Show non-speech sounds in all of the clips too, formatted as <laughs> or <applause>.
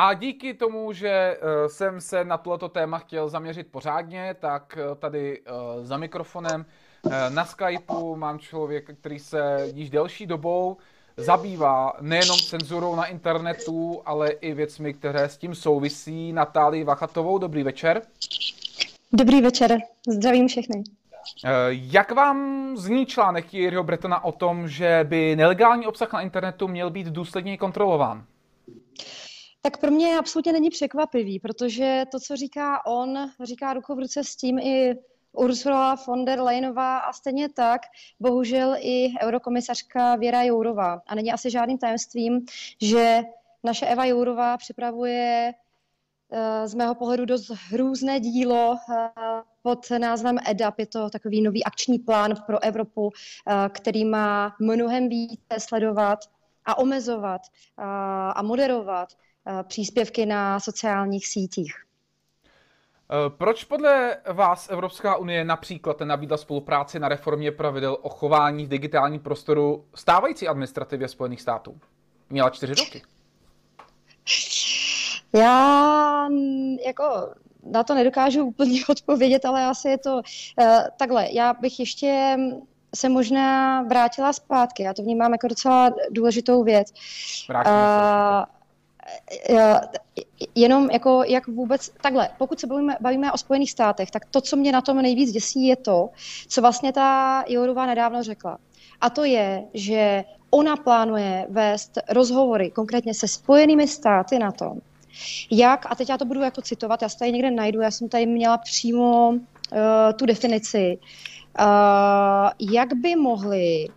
A díky tomu, že eh, jsem se na tohleto téma chtěl zaměřit pořádně, tak eh, tady eh, za mikrofonem na Skypeu mám člověka, který se již delší dobou zabývá nejenom cenzurou na internetu, ale i věcmi, které s tím souvisí. Natálii Vachatovou, dobrý večer. Dobrý večer, zdravím všechny. Jak vám zní článek Jiřího Bretona o tom, že by nelegální obsah na internetu měl být důsledně kontrolován? Tak pro mě absolutně není překvapivý, protože to, co říká on, říká ruku v ruce s tím i Ursula von der Leyenová a stejně tak bohužel i eurokomisařka Věra Jourová. A není asi žádným tajemstvím, že naše Eva Jourová připravuje eh, z mého pohledu dost hrůzné dílo eh, pod názvem EDAP. Je to takový nový akční plán pro Evropu, eh, který má mnohem více sledovat a omezovat a moderovat příspěvky na sociálních sítích. Eh, proč podle vás Evropská unie například nabídla spolupráci na reformě pravidel o chování v digitálním prostoru stávající administrativě Spojených států? Měla čtyři roky. Já jako na to nedokážu úplně <laughs> odpovědět, ale asi je to uh, takhle. Já bych ještě se možná vrátila zpátky. Já to vnímám jako docela důležitou věc. Vrátíme uh, se jenom jako jak vůbec, takhle, pokud se bavíme, bavíme o Spojených státech, tak to, co mě na tom nejvíc děsí, je to, co vlastně ta Jourová nedávno řekla. A to je, že ona plánuje vést rozhovory konkrétně se Spojenými státy na tom, jak, a teď já to budu jako citovat, já se tady někde najdu, já jsem tady měla přímo uh, tu definici, uh, jak by mohly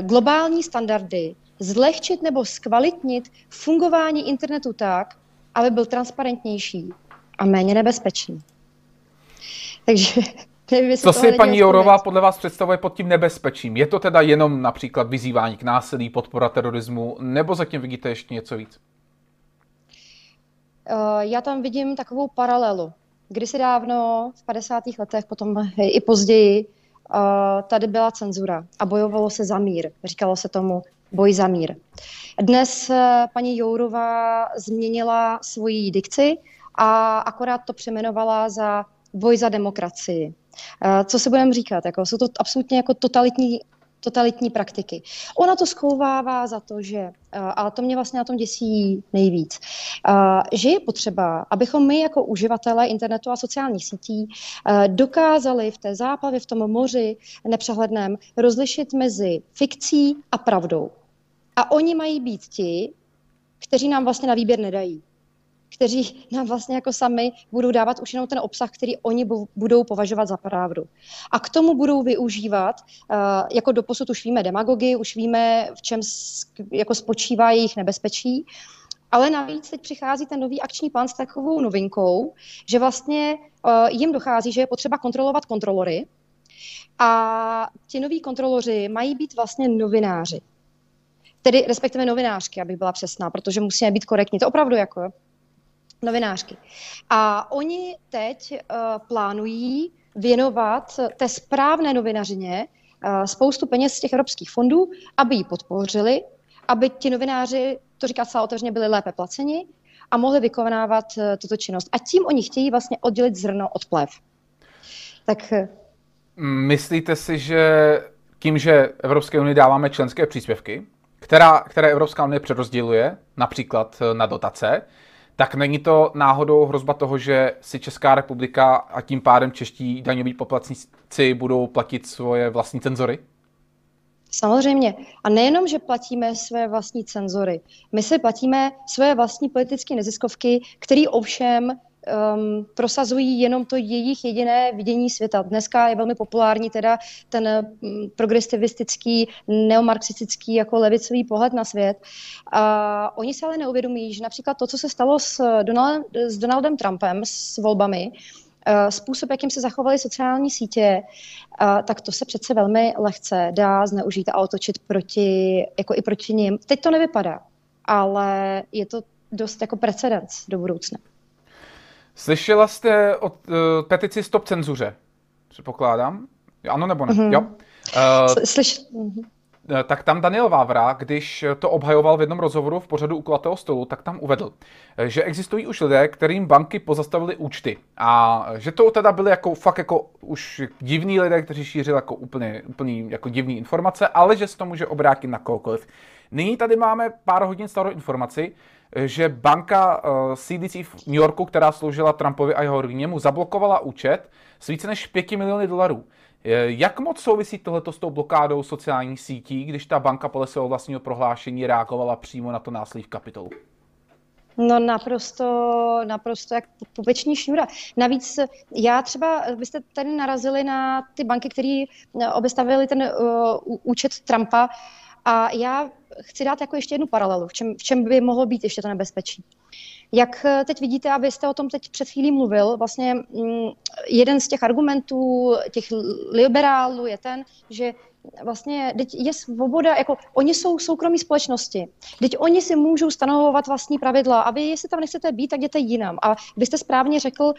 globální standardy zlehčit nebo zkvalitnit fungování internetu tak, aby byl transparentnější a méně nebezpečný. Takže <laughs> nevím, Co si paní Jourová podle vás představuje pod tím nebezpečím? Je to teda jenom například vyzývání k násilí, podpora terorismu, nebo zatím vidíte ještě něco víc? Uh, já tam vidím takovou paralelu. Kdysi dávno, v 50. letech, potom i později, tady byla cenzura a bojovalo se za mír. Říkalo se tomu boj za mír. Dnes eh, paní Jourová změnila svoji dikci a akorát to přeměnovala za boj za demokracii. Eh, co se budeme říkat? Jako, jsou to absolutně jako totalitní totalitní praktiky. Ona to schouvává za to, že, eh, a to mě vlastně na tom děsí nejvíc, že je potřeba, abychom my jako uživatelé internetu a sociálních sítí dokázali v té záplavě, v tom moři nepřehledném rozlišit mezi fikcí a pravdou. A oni mají být ti, kteří nám vlastně na výběr nedají. Kteří nám vlastně jako sami budou dávat už jenom ten obsah, který oni budou považovat za pravdu. A k tomu budou využívat, uh, jako doposud už víme demagogy, už víme, v čem jako spočívá jejich nebezpečí, ale navíc teď přichází ten nový akční plán s takovou novinkou, že vlastně uh, jim dochází, že je potřeba kontrolovat kontrolory, a ti noví kontroloři mají být vlastně novináři tedy respektive novinářky, abych byla přesná, protože musíme být korektní. To opravdu jako novinářky. A oni teď uh, plánují věnovat té správné novinařině uh, spoustu peněz z těch evropských fondů, aby ji podpořili, aby ti novináři, to říká celá otevřeně, byli lépe placeni a mohli vykonávat uh, tuto činnost. A tím oni chtějí vlastně oddělit zrno od plev. Tak... Myslíte si, že tím, že Evropské unii dáváme členské příspěvky, která, které Evropská unie přerozděluje, například na dotace, tak není to náhodou hrozba toho, že si Česká republika a tím pádem čeští daňoví poplatníci budou platit svoje vlastní cenzory? Samozřejmě. A nejenom, že platíme své vlastní cenzory. My si platíme své vlastní politické neziskovky, které ovšem um, prosazují jenom to jejich jediné vidění světa. Dneska je velmi populární teda ten um, progresivistický, neomarxistický jako levicový pohled na svět. A oni se ale neuvědomují, že například to, co se stalo s, Donald, s Donaldem Trumpem, s volbami, uh, způsob, jakým se zachovaly sociální sítě, uh, tak to se přece velmi lehce dá zneužít a otočit proti, jako i proti ním. Teď to nevypadá, ale je to dost jako precedens do budoucna. Slyšela jste o uh, petici Stop cenzuře? Předpokládám. Ano nebo ne? Mm-hmm. Jo. Uh, Slyš... Mhm. eh, tak tam Daniel Vávra, když to obhajoval v jednom rozhovoru v pořadu u kulatého stolu, tak tam uvedl, že existují už lidé, kterým banky pozastavili účty a že to teda byly jako fakt jako už divní lidé, kteří šířili jako úplně, úplně jako divní informace, ale že se to může obrátit na kohokoliv. Nyní tady máme pár hodin starou informaci, že banka CDC v New Yorku, která sloužila Trumpovi a jeho rodině, mu zablokovala účet s více než 5 miliony dolarů. Jak moc souvisí tohleto s tou blokádou sociálních sítí, když ta banka podle svého vlastního prohlášení reagovala přímo na to násilí v kapitolu? No naprosto, naprosto jak popeční šňůra. Navíc já třeba, vy jste tady narazili na ty banky, které obestavili ten uh, účet Trumpa a já chci dát jako ještě jednu paralelu, v čem, v čem by mohlo být ještě to nebezpečí. Jak eh, teď vidíte, abyste o tom teď před chvílí mluvil, vlastně mm, jeden z těch argumentů těch liberálů je ten, že vlastně teď je svoboda, jako oni jsou soukromí společnosti. Teď oni si můžou stanovovat vlastní pravidla a vy, jestli tam nechcete být, tak jděte jinam. A vy jste správně řekl, uh,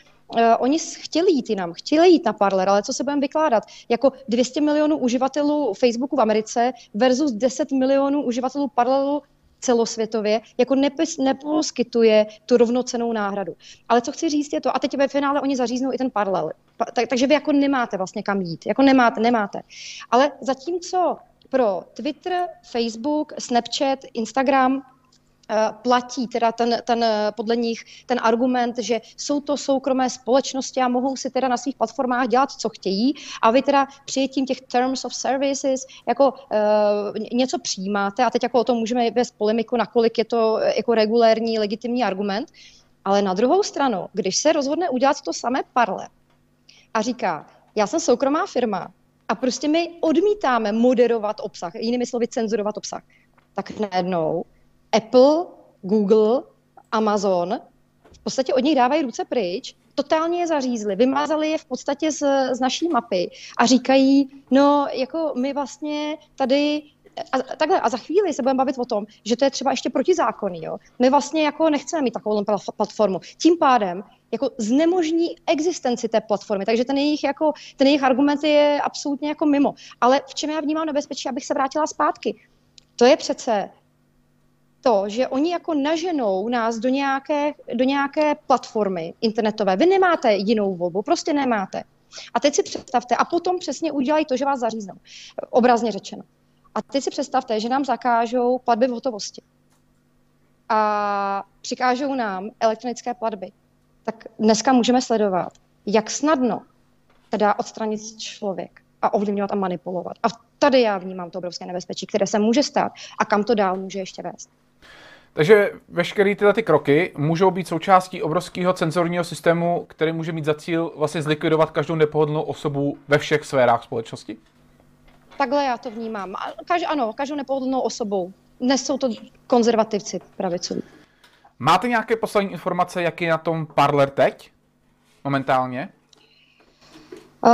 oni chtěli jít jinam, chtěli jít na Parler, ale co se budeme vykládat? Jako 200 milionů uživatelů Facebooku v Americe versus 10 milionů uživatelů Parleru celosvětově jako nepis, neposkytuje tu rovnocenou náhradu. Ale co chci říct je to, a teď ve finále oni zaříznou i ten paralel. Tak, takže vy jako nemáte vlastně kam jít. Jako nemáte, nemáte. Ale zatímco pro Twitter, Facebook, Snapchat, Instagram platí teda ten, ten, podle nich ten argument, že jsou to soukromé společnosti a mohou si teda na svých platformách dělat, co chtějí. A vy teda přijetím těch terms of services jako uh, něco přijímáte. A teď jako o tom můžeme vést polemiku, nakolik je to jako regulérní, legitimní argument, ale na druhou stranu, když se rozhodne udělat to samé parle a říká, já jsem soukromá firma a prostě my odmítáme moderovat obsah, jinými slovy cenzurovat obsah, tak najednou Apple, Google, Amazon v podstatě od nich dávají ruce pryč, totálně je zařízli, vymázali je v podstatě z, z naší mapy a říkají, no jako my vlastně tady a, takhle, a za chvíli se budeme bavit o tom, že to je třeba ještě protizákonný. Jo? My vlastně jako nechceme mít takovou platformu. Tím pádem jako znemožní existenci té platformy, takže ten jejich, jako, ten jejich argument je absolutně jako mimo. Ale v čem já vnímám nebezpečí, abych se vrátila zpátky? To je přece to, že oni jako naženou nás do nějaké, do nějaké platformy internetové. Vy nemáte jinou volbu, prostě nemáte. A teď si představte, a potom přesně udělají to, že vás zaříznou, obrazně řečeno. A teď si představte, že nám zakážou platby v hotovosti. A přikážou nám elektronické platby. Tak dneska můžeme sledovat, jak snadno teda odstranit člověk a ovlivňovat a manipulovat. A tady já vnímám to obrovské nebezpečí, které se může stát a kam to dál může ještě vést. Takže veškeré tyhle ty kroky můžou být součástí obrovského cenzorního systému, který může mít za cíl vlastně zlikvidovat každou nepohodlnou osobu ve všech sférách společnosti? Takhle já to vnímám. Kaž, ano, každou nepohodlnou osobou. Dnes jsou to konzervativci pravicoví. Máte nějaké poslední informace, jak je na tom Parler teď? Momentálně? Uh,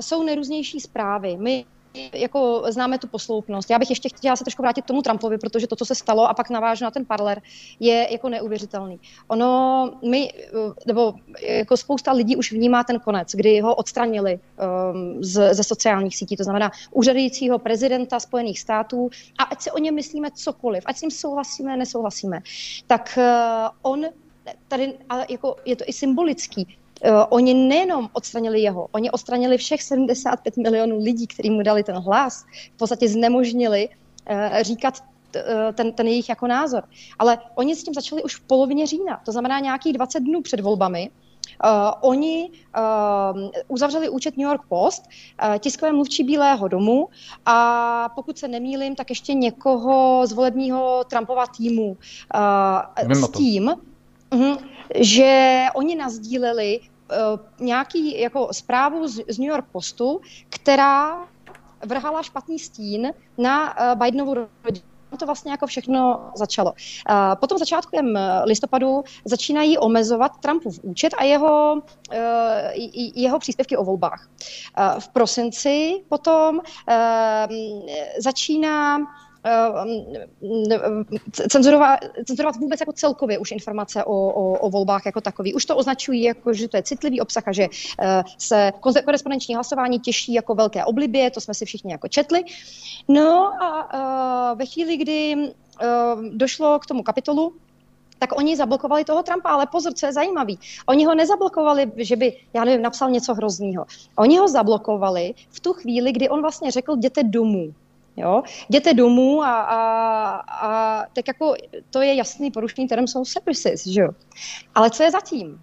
jsou nejrůznější zprávy. My jako známe tu posloupnost. Já bych ještě chtěla se trošku vrátit k tomu Trumpovi, protože to, co se stalo a pak navážu na ten parler, je jako neuvěřitelný. Ono, my, nebo jako spousta lidí už vnímá ten konec, kdy ho odstranili um, z, ze sociálních sítí, to znamená úřadujícího prezidenta Spojených států a ať si o něm myslíme cokoliv, ať s ním souhlasíme, nesouhlasíme, tak uh, on tady, ale jako je to i symbolický, oni nejenom odstranili jeho, oni odstranili všech 75 milionů lidí, kteří mu dali ten hlas, v podstatě znemožnili uh, říkat uh, ten, ten jejich jako názor. Ale oni s tím začali už v polovině října, to znamená nějakých 20 dnů před volbami. Uh, oni uh, uzavřeli účet New York Post, uh, tiskové mluvčí Bílého domu a pokud se nemýlim, tak ještě někoho z volebního Trumpova týmu uh, s tím, uh, že oni nazdíleli uh, nějaký jako zprávu z, z New York Postu, která vrhala špatný stín na uh, Bidenovu rodinu to vlastně jako všechno začalo. Potom začátkem listopadu začínají omezovat Trumpův účet a jeho, jeho příspěvky o volbách. V prosinci potom začíná cenzurovat, cenzurovat vůbec jako celkově už informace o, o, o volbách jako takový. Už to označují jako, že to je citlivý obsah a že se korespondenční hlasování těší jako velké oblibě, to jsme si všichni jako četli. No a ve chvíli, kdy došlo k tomu kapitolu, tak oni zablokovali toho Trumpa, ale pozor, co je zajímavý. Oni ho nezablokovali, že by, já nevím, napsal něco hroznýho. Oni ho zablokovali v tu chvíli, kdy on vlastně řekl, jděte domů. Jo? Jděte domů a, a, a tak jako to je jasný porušení terms of services, že jo? Ale co je zatím?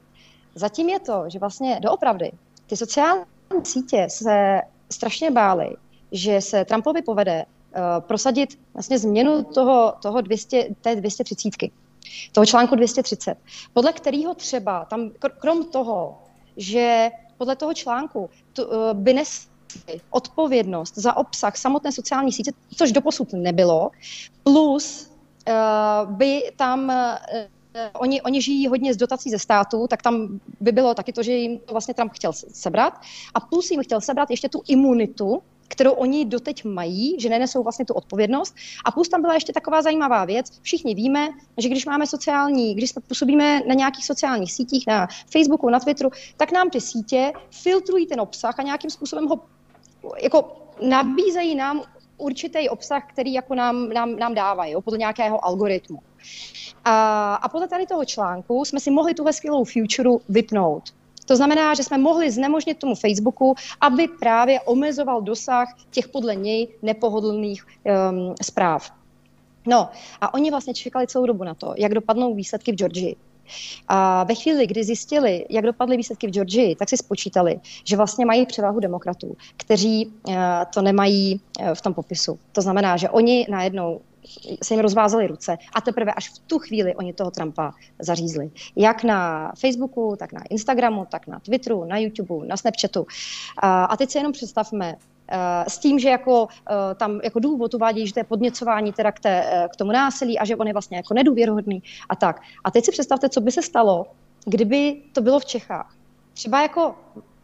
Zatím je to, že vlastně doopravdy ty sociální sítě se strašně bály, že se Trumpovi povede uh, prosadit vlastně změnu toho, toho 200, té 230 toho článku 230, podle kterého třeba tam, krom toho, že podle toho článku to, uh, by nes odpovědnost za obsah samotné sociální sítě, což doposud nebylo, plus uh, by tam uh, Oni, oni žijí hodně z dotací ze státu, tak tam by bylo taky to, že jim to vlastně Trump chtěl sebrat. A plus jim chtěl sebrat ještě tu imunitu, kterou oni doteď mají, že nenesou vlastně tu odpovědnost. A plus tam byla ještě taková zajímavá věc. Všichni víme, že když máme sociální, když jsme působíme na nějakých sociálních sítích, na Facebooku, na Twitteru, tak nám ty sítě filtrují ten obsah a nějakým způsobem ho jako nabízejí nám určitý obsah, který jako nám, nám, nám dávají, jo, podle nějakého algoritmu. A, a podle tady toho článku jsme si mohli tuhle skvělou future vypnout. To znamená, že jsme mohli znemožnit tomu Facebooku, aby právě omezoval dosah těch podle něj nepohodlných um, zpráv. No a oni vlastně čekali celou dobu na to, jak dopadnou výsledky v Georgii. A ve chvíli, kdy zjistili, jak dopadly výsledky v Georgii, tak si spočítali, že vlastně mají převahu demokratů, kteří uh, to nemají uh, v tom popisu. To znamená, že oni najednou se jim rozvázely ruce a teprve až v tu chvíli oni toho Trumpa zařízli. Jak na Facebooku, tak na Instagramu, tak na Twitteru, na YouTubeu, na Snapchatu. A teď si jenom představme, s tím, že jako, tam jako důvod uvádí, že to je podněcování teda k, té, k tomu násilí a že on je vlastně jako nedůvěrohodný a tak. A teď si představte, co by se stalo, kdyby to bylo v Čechách. Třeba jako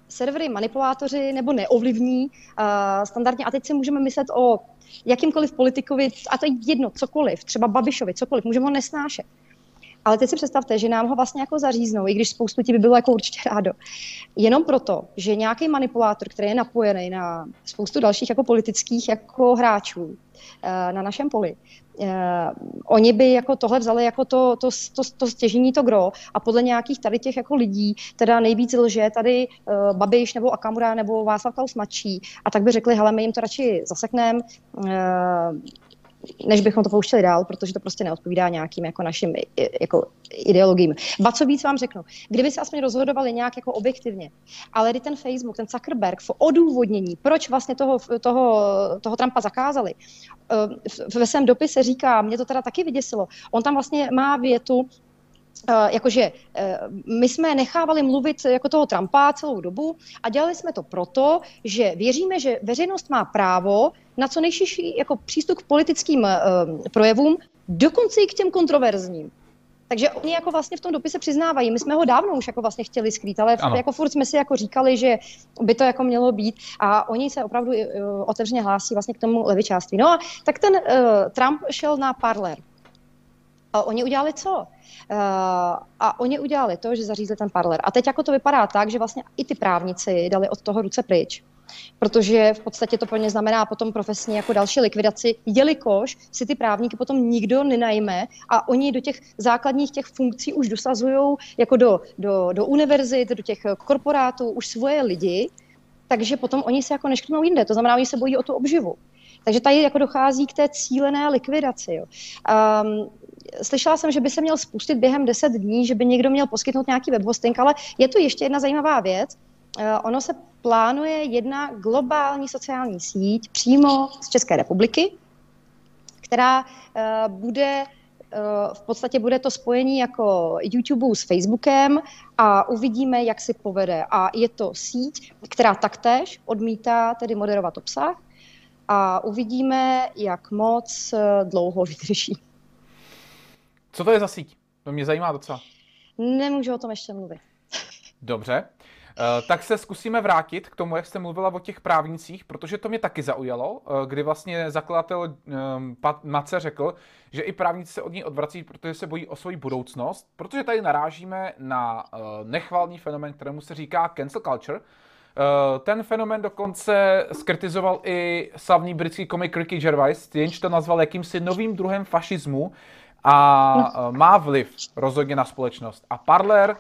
servery manipulátoři nebo neovlivní uh, standardně. A teď si můžeme myslet o jakýmkoliv politikovi, a to je jedno, cokoliv, třeba Babišovi, cokoliv, můžeme ho nesnášet. Ale teď si představte, že nám ho vlastně jako zaříznou, i když spoustu ti by bylo jako určitě rádo. Jenom proto, že nějaký manipulátor, který je napojený na spoustu dalších jako politických jako hráčů eh, na našem poli, Uh, oni by jako tohle vzali jako to, to, to, to stěžení, to gro a podle nějakých tady těch jako lidí teda nejvíc lže tady uh, Babiš nebo Akamura nebo Václav Klaus mladší a tak by řekli, hele, my jim to radši zasekneme, uh, než bychom to pouštěli dál, protože to prostě neodpovídá nějakým jako našim jako ideologiím. Ba co víc vám řeknu, kdyby se aspoň rozhodovali nějak jako objektivně, ale kdy ten Facebook, ten Zuckerberg v odůvodnění, proč vlastně toho, toho, toho Trumpa zakázali, eh, ve svém dopise říká, mě to teda taky vyděsilo, on tam vlastně má větu, jakože uh, my jsme nechávali mluvit jako toho Trumpa celou dobu a dělali jsme to proto, že věříme, že veřejnost má právo na co nejširší jako přístup k politickým uh, projevům, dokonce i k těm kontroverzním. Takže oni jako vlastně v tom dopise přiznávají. My jsme ho dávno už jako vlastně chtěli skrýt, ale ano. jako furt jsme si jako říkali, že by to jako mělo být a oni se opravdu uh, otevřeně hlásí vlastně k tomu levičáství. No a tak ten uh, Trump šel na parler. A oni udělali co? Uh, a oni udělali to, že zařízli ten parler. A teď jako to vypadá tak, že vlastně i ty právníci dali od toho ruce pryč protože v podstatě to pro ně znamená potom profesní jako další likvidaci, jelikož si ty právníky potom nikdo nenajme a oni do těch základních těch funkcí už dosazují jako do, do, do univerzit, do těch korporátů už svoje lidi, takže potom oni se jako neškrtnou jinde, to znamená, oni se bojí o tu obživu. Takže tady jako dochází k té cílené likvidaci. Jo. Um, slyšela jsem, že by se měl spustit během 10 dní, že by někdo měl poskytnout nějaký web hosting, ale je tu ještě jedna zajímavá věc. Uh, ono se plánuje jedna globální sociální síť přímo z České republiky, která uh, bude v podstatě bude to spojení jako YouTube s Facebookem a uvidíme, jak si povede. A je to síť, která taktéž odmítá tedy moderovat obsah a uvidíme, jak moc eh, dlouho vydrží. Co to je za síť? To mě zajímá docela. Nemůžu o tom ještě mluvit. <laughs> Dobře. tak se zkusíme vrátit k tomu, jak jste mluvila o těch právnicích, protože to mě taky zaujalo, kdy vlastně zakladatel Mace řekl, že i právníci se od ní odvrací, protože se bojí o svoji budoucnost, protože tady narážíme na nechvalný fenomen, kterému se říká cancel culture, ten fenomen dokonce skritizoval i slavný britský komik Ricky Gervais, jenž to nazval jakýmsi novým druhem fašismu a no. má vliv rozhodně na společnost. A Parler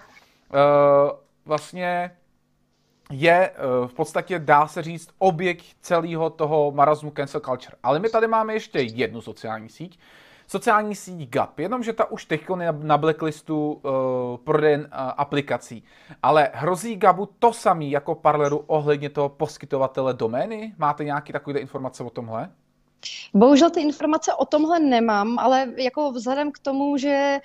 vlastně je v podstatě, dá se říct, objekt celého toho marazmu cancel culture. Ale my tady máme ještě jednu sociální síť, sociální síť GAP, jenomže ta už teď je na blacklistu uh, prodejen uh, aplikací. Ale hrozí GABu to samý jako Parleru ohledně toho poskytovatele domény? Máte nějaké takové informace o tomhle? Bohužel ty informace o tomhle nemám, ale jako vzhledem k tomu, že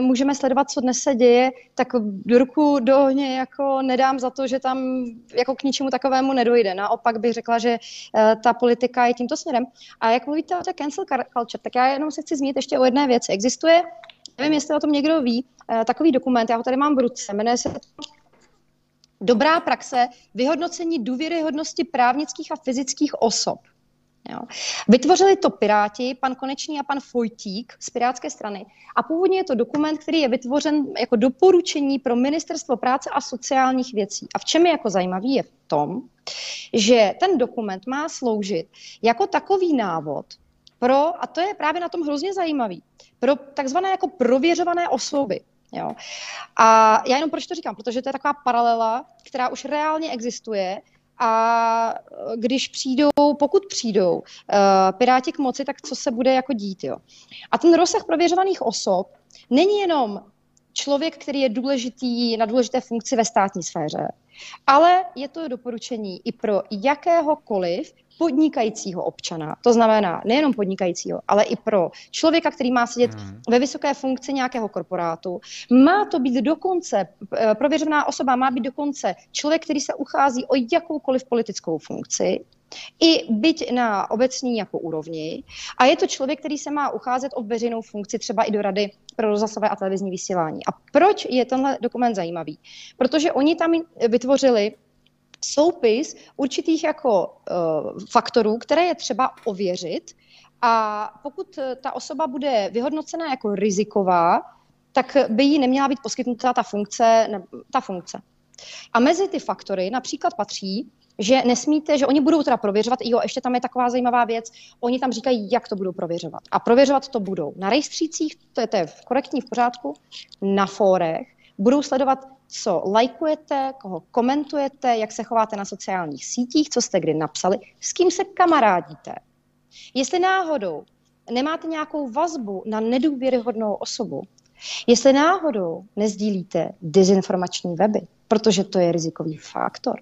můžeme sledovat, co dnes se děje, tak do ruku do ohně jako nedám za to, že tam jako k ničemu takovému nedojde. Naopak bych řekla, že eh, ta politika je tímto směrem. A jak mluvíte o té cancel culture, tak já jenom se chci zmínit ještě o jedné věci. Existuje, nevím, jestli o tom někdo ví, eh, takový dokument, já ho tady mám v ruce, jmenuje se Dobrá praxe vyhodnocení důvěryhodnosti právnických a fyzických osob. Jo. Vytvořili to Piráti, pan Konečný a pan Fojtík z Pirátské strany. A původně je to dokument, který je vytvořen jako doporučení pro Ministerstvo práce a sociálních věcí. A v čem je jako zajímavý je v tom, že ten dokument má sloužit jako takový návod pro, a to je právě na tom hrozně zajímavý, pro takzvané jako prověřované osoby. Jo. A já jenom proč to říkám, protože to je taková paralela, která už reálně existuje a když přijdou, pokud přijdou uh, Piráti k moci, tak co se bude jako dít. Jo? A ten rozsah prověřovaných osob není jenom člověk, který je důležitý na důležité funkci ve státní sféře, ale je to doporučení i pro jakéhokoliv podnikajícího občana, to znamená nejenom podnikajícího, ale i pro člověka, který má sedět hmm. ve vysoké funkci nějakého korporátu. Má to být dokonce, eh, prověřená osoba má být dokonce člověk, který se uchází o jakoukoliv politickou funkci, i byť na obecní jako úrovni. A je to člověk, který se má ucházet o veřejnou funkci, třeba i do rady pro rozhlasové a televizní vysílání. A proč je tenhle dokument zajímavý? Protože oni tam vytvořili soupis určitých jako uh, faktorů, které je třeba ověřit a pokud ta osoba bude vyhodnocena jako riziková, tak by jí neměla být poskytnuta ta funkce, ne, ta funkce. A mezi ty faktory například patří, že nesmíte, že oni budou teda prověřovat, jo, ještě tam je taková zajímavá věc, oni tam říkají, jak to budou prověřovat. A prověřovat to budou na rejstřících, to je, to je korektní v pořádku, na fórech, budou sledovat co lajkujete, koho komentujete, jak se chováte na sociálních sítích, co jste kdy napsali, s kým se kamarádíte. Jestli náhodou nemáte nějakou vazbu na nedůvěryhodnou osobu, jestli náhodou nezdílíte dezinformační weby, protože to je rizikový faktor,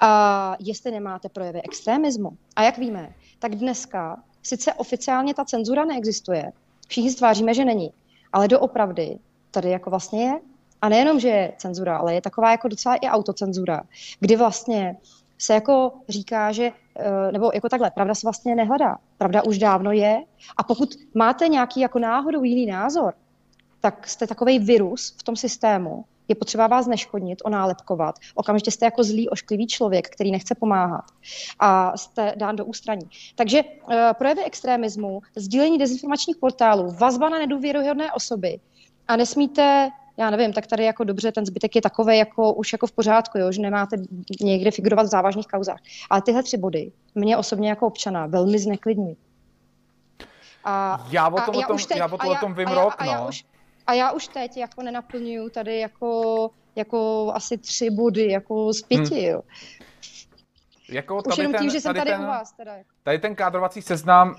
a jestli nemáte projevy extremismu. A jak víme, tak dneska sice oficiálně ta cenzura neexistuje, všichni stváříme, že není, ale doopravdy tady jako vlastně je a nejenom, že je cenzura, ale je taková jako docela i autocenzura, kdy vlastně se jako říká, že, eh, nebo jako takhle, pravda se vlastně nehledá. Pravda už dávno je a pokud máte nějaký jako náhodou jiný názor, tak jste takový virus v tom systému, je potřeba vás neškodnit, onálepkovat. Okamžitě jste jako zlý, ošklivý člověk, který nechce pomáhat a jste dán do ústraní. Takže uh, projevy extremismu, sdílení dezinformačních portálů, vazba na nedůvěryhodné osoby a nesmíte já nevím, tak tady jako dobře, ten zbytek je takový jako už jako v pořádku, jo, že nemáte někde figurovat v závažných kauzách. Ale tyhle tři body mě osobně jako občana velmi zneklidní. A, já o tom, a já, o tom, teď, já o tom, já, vím já, rok, a já, no. už, a já už teď jako nenaplňuju tady jako, jako asi tři body jako z pěti, hmm. jo. Jako Už jenom ten, tím, že jsem tady, tady ten, u vás. Teda. Tady ten kádrovací seznam uh,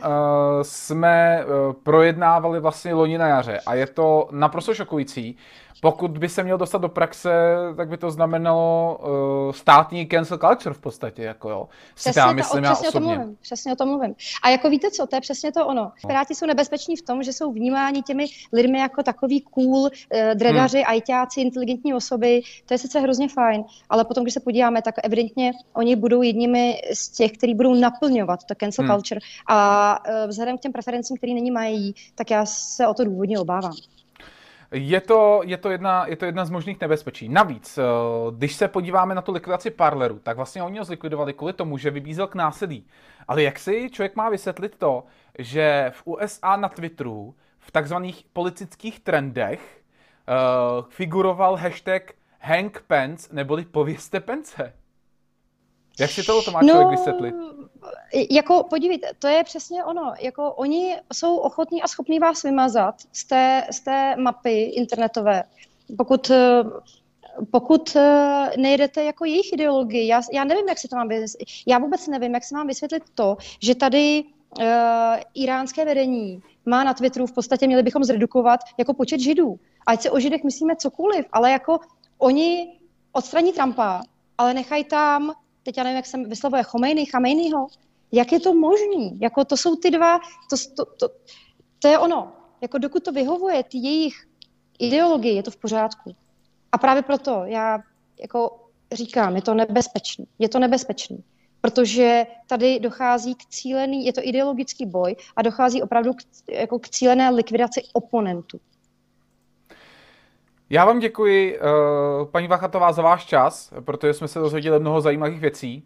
jsme uh, projednávali vlastně loni na jaře a je to naprosto šokující, pokud by se měl dostat do praxe, tak by to znamenalo uh, státní cancel culture v podstatě, jako jo. Přesně, já myslím, to, přesně o tom mluvím, přesně o tom mluvím. A jako víte co, to je přesně to ono. No. Piráti jsou nebezpeční v tom, že jsou vnímáni těmi lidmi jako takový cool uh, dredaři, hmm. ajťáci, inteligentní osoby, to je sice hrozně fajn, ale potom, když se podíváme, tak evidentně oni budou jedními z těch, kteří budou naplňovat cancel hmm. culture a uh, vzhledem k těm preferencím, které není mají, tak já se o to důvodně obávám. Je to, je, to jedna, je to jedna z možných nebezpečí. Navíc, eh, když se podíváme na tu likvidaci Parleru, tak vlastně oni ho zlikvidovali kvůli tomu, že vybízel k násilí. Ale jak si člověk má vysvětlit to, že v USA na Twitteru v takzvaných politických trendech uh, figuroval hashtag Hank Pence, neboli pověste Pence? Jak si to má člověk no, vysvětlit? Jako, podívejte, to je přesně ono. Jako, oni jsou ochotní a schopní vás vymazat z té, z té mapy internetové. Pokud pokud nejdete jako jejich ideologii, já, já nevím, jak se to mám vysvětlit. Já vůbec nevím, jak se mám vysvětlit to, že tady uh, iránské vedení má na Twitteru v podstatě měli bychom zredukovat jako počet židů. Ať se o židech myslíme cokoliv, ale jako oni odstraní Trumpa, ale nechají tam teď já nevím, jak se vyslovuje, Chomejny, Chamejnyho, jak je to možný? Jako to jsou ty dva, to, to, to, to je ono. Jako dokud to vyhovuje ty jejich ideologii, je to v pořádku. A právě proto já jako říkám, je to nebezpečný. Je to nebezpečný, protože tady dochází k cílený, je to ideologický boj a dochází opravdu k, jako k cílené likvidaci oponentů. Já vám děkuji, uh, paní Vachatová, za váš čas, protože jsme se dozvěděli mnoho zajímavých věcí.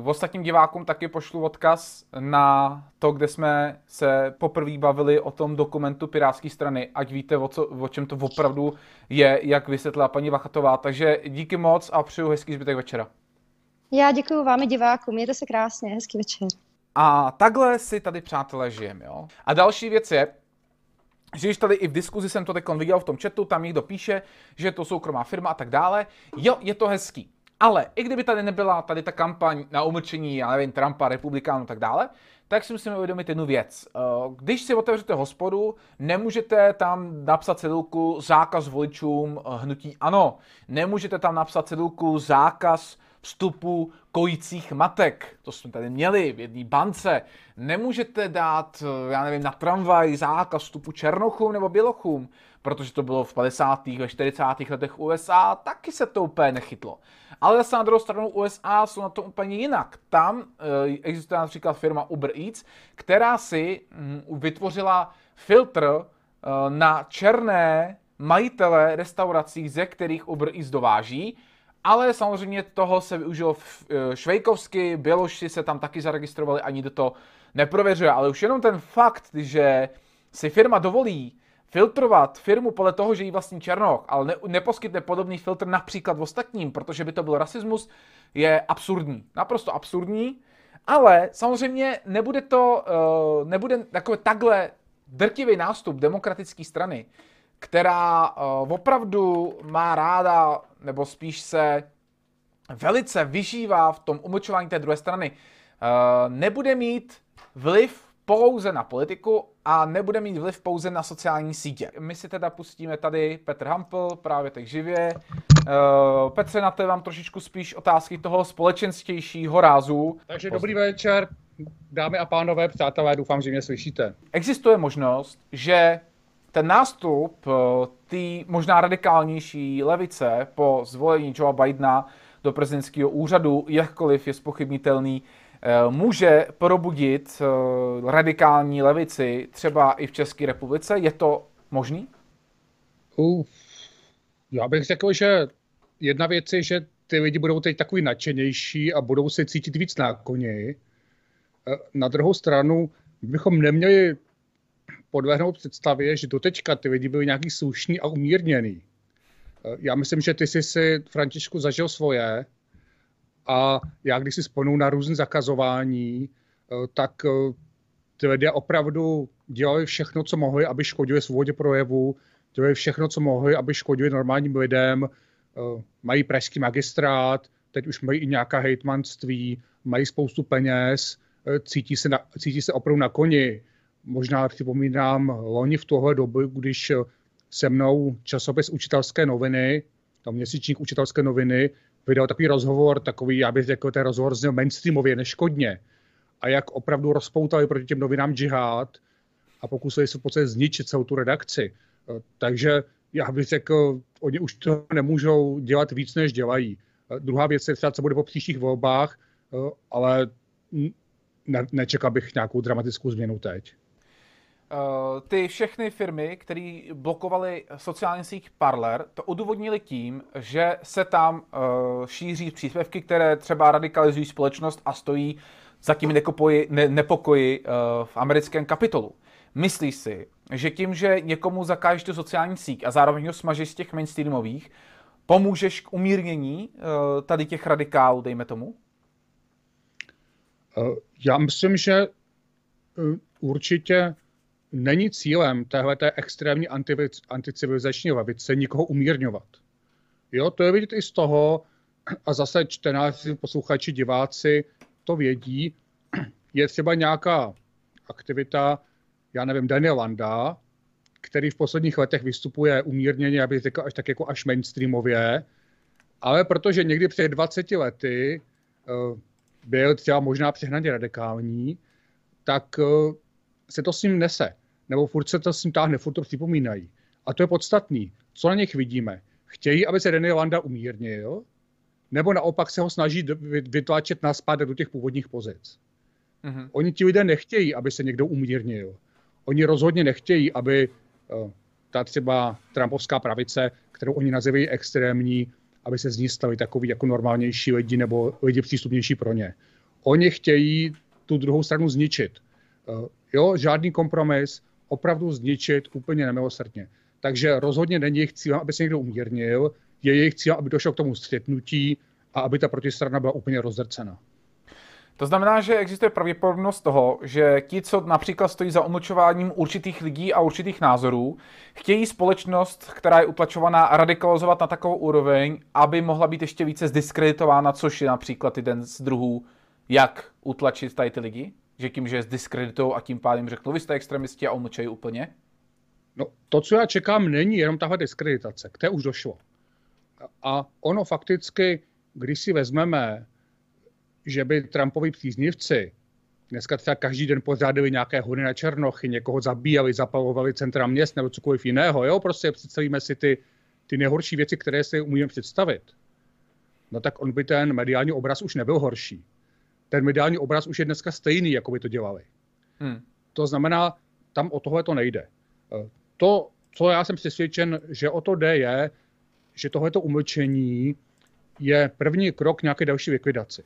V ostatním divákům taky pošlu odkaz na to, kde jsme se poprvé bavili o tom dokumentu Pirátské strany, ať víte, o, co, o čem to opravdu je, jak vysvětlila paní Vachatová. Takže díky moc a přeju hezký zbytek večera. Já děkuji vám divákům, mějte se krásně, hezký večer. A takhle si tady, přátelé, žijeme, jo. A další věc je, že když tady i v diskuzi jsem to teď viděl v tom chatu, tam někdo píše, že to soukromá firma a tak dále. Jo, je to hezký. Ale i kdyby tady nebyla tady ta kampaň na umlčení, já nevím, Trumpa, republikánů a tak dále, tak si musíme uvědomit jednu věc. Eh, když si otevřete hospodu, nemůžete tam napsat cedulku zákaz voličům eh, hnutí ano. Nemůžete tam napsat cedulku zákaz vstupu kojících matek. To jsme tady měli v jedné bance. Nemůžete dát, eh, já nevím, na tramvaj zákaz vstupu černochům nebo bělochům, protože to bylo v 50. ve 40. letech USA, taky se to úplně nechytlo. Ale zase na druhou stranu USA jsou na to úplně jinak. Tam e, existuje například firma Uber Eats, která si mm, vytvořila filtr e, na černé majitele restaurací, ze kterých Uber Eats dováží, ale samozřejmě toho se využilo e, švejkovsky, Běloši se tam taky zaregistrovali, ani do toho neprověřuje, ale už jenom ten fakt, že si firma dovolí filtrovat firmu podle toho, že jí vlastní Černoch, ale ne, neposkytne podobný filtr například v ostatním, protože by to byl rasismus, je absurdní. Naprosto absurdní, ale samozřejmě nebude to, uh, nebude takové takhle drtivý nástup demokratické strany, která uh, opravdu má ráda, nebo spíš se velice vyžívá v tom umlčování té druhé strany, uh, nebude mít vliv pouze na politiku a nebude mít vliv pouze na sociální sítě. My si teda pustíme tady Petr Hampl, právě teď živě. Uh, Petře, na to vám trošičku spíš otázky toho společenstějšího rázu. Takže dobrý večer, dámy a pánové, přátelé, doufám, že mě slyšíte. Existuje možnost, že ten nástup uh, té možná radikálnější levice po zvolení Joea Bidena do prezidentského úřadu, jakkoliv je spochybnitelný, Eh, může probudit eh, radikální levici třeba i v České republice? Je to možný? Uh, já bych řekl, že jedna věc je, že ty lidi budou teď takový nadšenější a budou se cítit víc. Eh, na druhou stranu bychom neměli podlehnout představě, že doteďka ty lidi byli nějaký slušný a umírněný. Já myslím, že ty jsi si, Františku, zažil svoje a já když si vzpomenu na různé zakazování, eh, tak eh, ty lidé opravdu dělali všechno, co mohli, aby škodili svobodě projevu, dělali všechno, co mohli, aby škodili normálním lidem, eh, mají pražský magistrát, teď už mají i nějaká hejtmanství, mají spoustu peněz, cítí se, na, cítí se opravdu na koni. Možná připomínám loni v tohle dobu, když se mnou časopis Učitelské noviny, tam měsíčník Učitelské noviny, vydal takový rozhovor, takový, já bych řekl, ten rozhovor zněl mainstreamově, neškodně. A jak opravdu rozpoutali proti těm novinám džihad a pokusili se v podstatě zničit celou tu redakci. Takže já bych řekl, oni už to nemůžou dělat víc, než dělají. Druhá věc je třeba, co bude po příštích volbách, ale ne, nečekal bych nějakou dramatickou změnu teď. Ty všechny firmy, které blokovaly sociální síť Parler, to odůvodnili tím, že se tam uh, šíří příspěvky, které třeba radikalizují společnost a stojí za tím nekopoji, ne, nepokoji uh, v americkém kapitolu. Myslíš si, že tím, že někomu zakážeš tu sociální síť a zároveň ho smažeš z těch mainstreamových, pomůžeš k umírnění tady těch radikálů, dejme tomu? Já myslím, že určitě není cílem téhle extrémní anticivilizační levice nikoho umírňovat. Jo, to je vidět i z toho, a zase čtenáři, posluchači, diváci to vědí, je třeba nějaká aktivita, já nevím, Daniel Landa, který v posledních letech vystupuje umírněně, aby řekl až tak jako až mainstreamově, ale protože někdy před 20 lety uh, byl třeba možná přehnaně radikální, tak uh, se to s ním nese. Nebo furt se to s ním táhne, furt to připomínají. A to je podstatný. Co na nich vidíme? Chtějí, aby se René Landa umírnil, nebo naopak se ho snaží vytlačit na do těch původních pozic. Mm-hmm. Oni ti lidé nechtějí, aby se někdo umírnil. Oni rozhodně nechtějí, aby uh, ta třeba Trumpovská pravice, kterou oni nazývají extrémní, aby se z ní stali takový jako normálnější lidi nebo lidi přístupnější pro ně. Oni chtějí tu druhou stranu zničit. Uh, jo, žádný kompromis, opravdu zničit úplně nemilosrdně. Takže rozhodně není jejich cílem, aby se někdo umírnil, je jejich cílem, aby došlo k tomu střetnutí a aby ta protistrana byla úplně rozdrcena. To znamená, že existuje pravděpodobnost toho, že ti, co například stojí za umlčováním určitých lidí a určitých názorů, chtějí společnost, která je utlačovaná, radikalizovat na takovou úroveň, aby mohla být ještě více zdiskreditována, což je například jeden z druhů, jak utlačit tady ty lidi? Že tím, že je zdiskreditují a tím pádem řeknou, vy jste extremisti a umlčejí úplně? No, to, co já čekám, není jenom tahle diskreditace, které už došlo. A ono fakticky, když si vezmeme, že by Trumpovi příznivci dneska třeba každý den pořádali nějaké hony na Černochy, někoho zabíjali, zapalovali centra měst nebo cokoliv jiného, jo, prostě představíme si ty, ty nejhorší věci, které si umíme představit. No tak on by ten mediální obraz už nebyl horší. Ten mediální obraz už je dneska stejný, jako by to dělali. Hmm. To znamená, tam o tohle to nejde. To, co já jsem přesvědčen, že o to jde, je, že tohleto umlčení je první krok nějaké další likvidaci.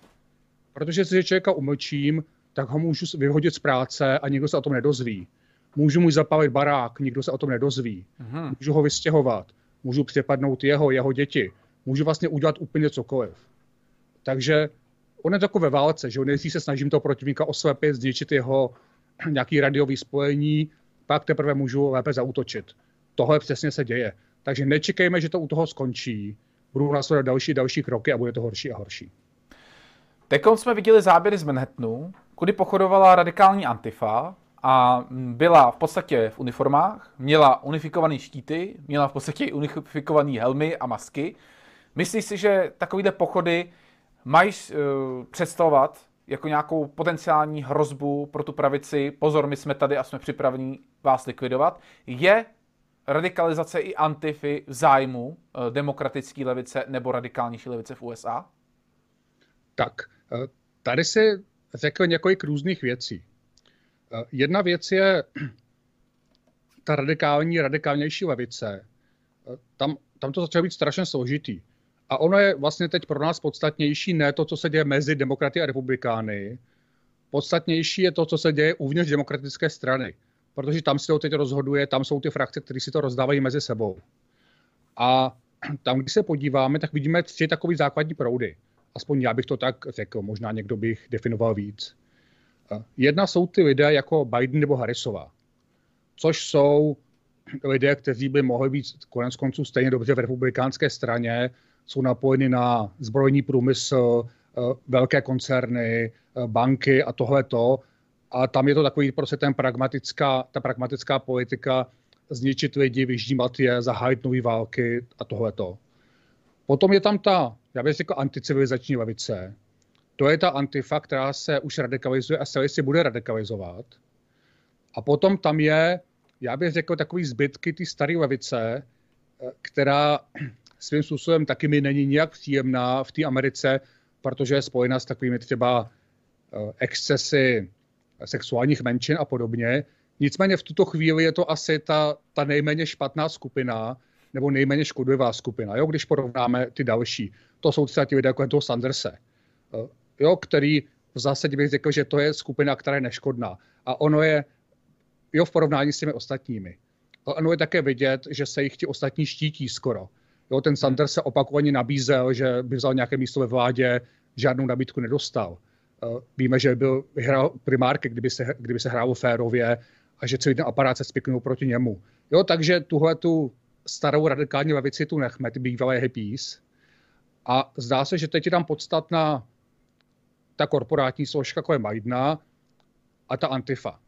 Protože si člověka umlčím, tak ho můžu vyhodit z práce a nikdo se o tom nedozví. Můžu mu zapalit barák, nikdo se o tom nedozví. Aha. Můžu ho vystěhovat, můžu přepadnout jeho, jeho děti. Můžu vlastně udělat úplně cokoliv. Takže on je jako ve válce, že nejdřív se snažím toho protivníka oslepit, zničit jeho <clears throat> nějaký radiový spojení, pak teprve můžu lépe zautočit. Tohle přesně se děje. Takže nečekejme, že to u toho skončí. Budou následovat další další kroky a bude to horší a horší. Teď jsme viděli záběry z Manhattanu, kudy pochodovala radikální Antifa a byla v podstatě v uniformách, měla unifikované štíty, měla v podstatě unifikované helmy a masky. Myslíš si, že takovýhle pochody mají uh, představovat jako nějakou potenciální hrozbu pro tu pravici, pozor, my jsme tady a jsme připraveni vás likvidovat, je radikalizace i antify v zájmu uh, demokratické levice nebo radikálnější levice v USA? Tak, uh, tady si řekl několik různých věcí. Jedna věc je <clears throat> ta radikální, radikálnější levice. Tam, tam to začalo být strašně složitý. A ono je vlastně teď pro nás podstatnější ne to, co se děje mezi demokraty a republikány. Podstatnější je to, co se děje uvnitř demokratické strany. Protože tam se to teď rozhoduje, tam jsou ty frakce, které si to rozdávají mezi sebou. A tam, když se podíváme, tak vidíme tři takové základní proudy. Aspoň já bych to tak řekl, možná někdo bych definoval víc. Jedna jsou ty lidé jako Biden nebo Harrisová, což jsou lidé, kteří by mohli být konec konců stejně dobře v republikánské straně, jsou napojeny na zbrojní průmysl, eh, velké koncerny, eh, banky a tohleto. A tam je to takový prostě ten pragmatická, ta pragmatická politika zničit lidi, vyždímat je, zahájit nové války a tohleto. Potom je tam ta, já bych řekl, anticivilizační levice. To je ta antifa, která se už radikalizuje a se si bude radikalizovat. A potom tam je, já bych řekl, takový zbytky ty staré levice, eh, která svým způsobem taky mi není nijak příjemná v té Americe, protože je spojena s takovými třeba eh, excesy sexuálních menšin a podobně. Nicméně v tuto chvíli je to asi ta, ta nejméně špatná skupina, nebo nejméně škodlivá skupina, jo, když porovnáme ty další. To jsou třeba ti lidé jako toho Sanderse, eh, jo, který v zásadě bych řekl, že to je skupina, která je neškodná. A ono je, jo, v porovnání s těmi ostatními. Ono je také vidět, že se jich ti ostatní štítí skoro. Jo, ten Sanders se opakovaně nabízel, že by vzal nějaké místo ve vládě, žádnou nabídku nedostal. Eh, víme, že byl vyhrál primárky, kdyby se, kdyby se hrálo férově a že celý ten aparát se spiknul proti němu. Jo, takže tuhle tu starou radikální levici tu nechme, ty bývalé hippies. A zdá se, že teď je tam podstatná ta korporátní složka, jako je Majdna a ta Antifa.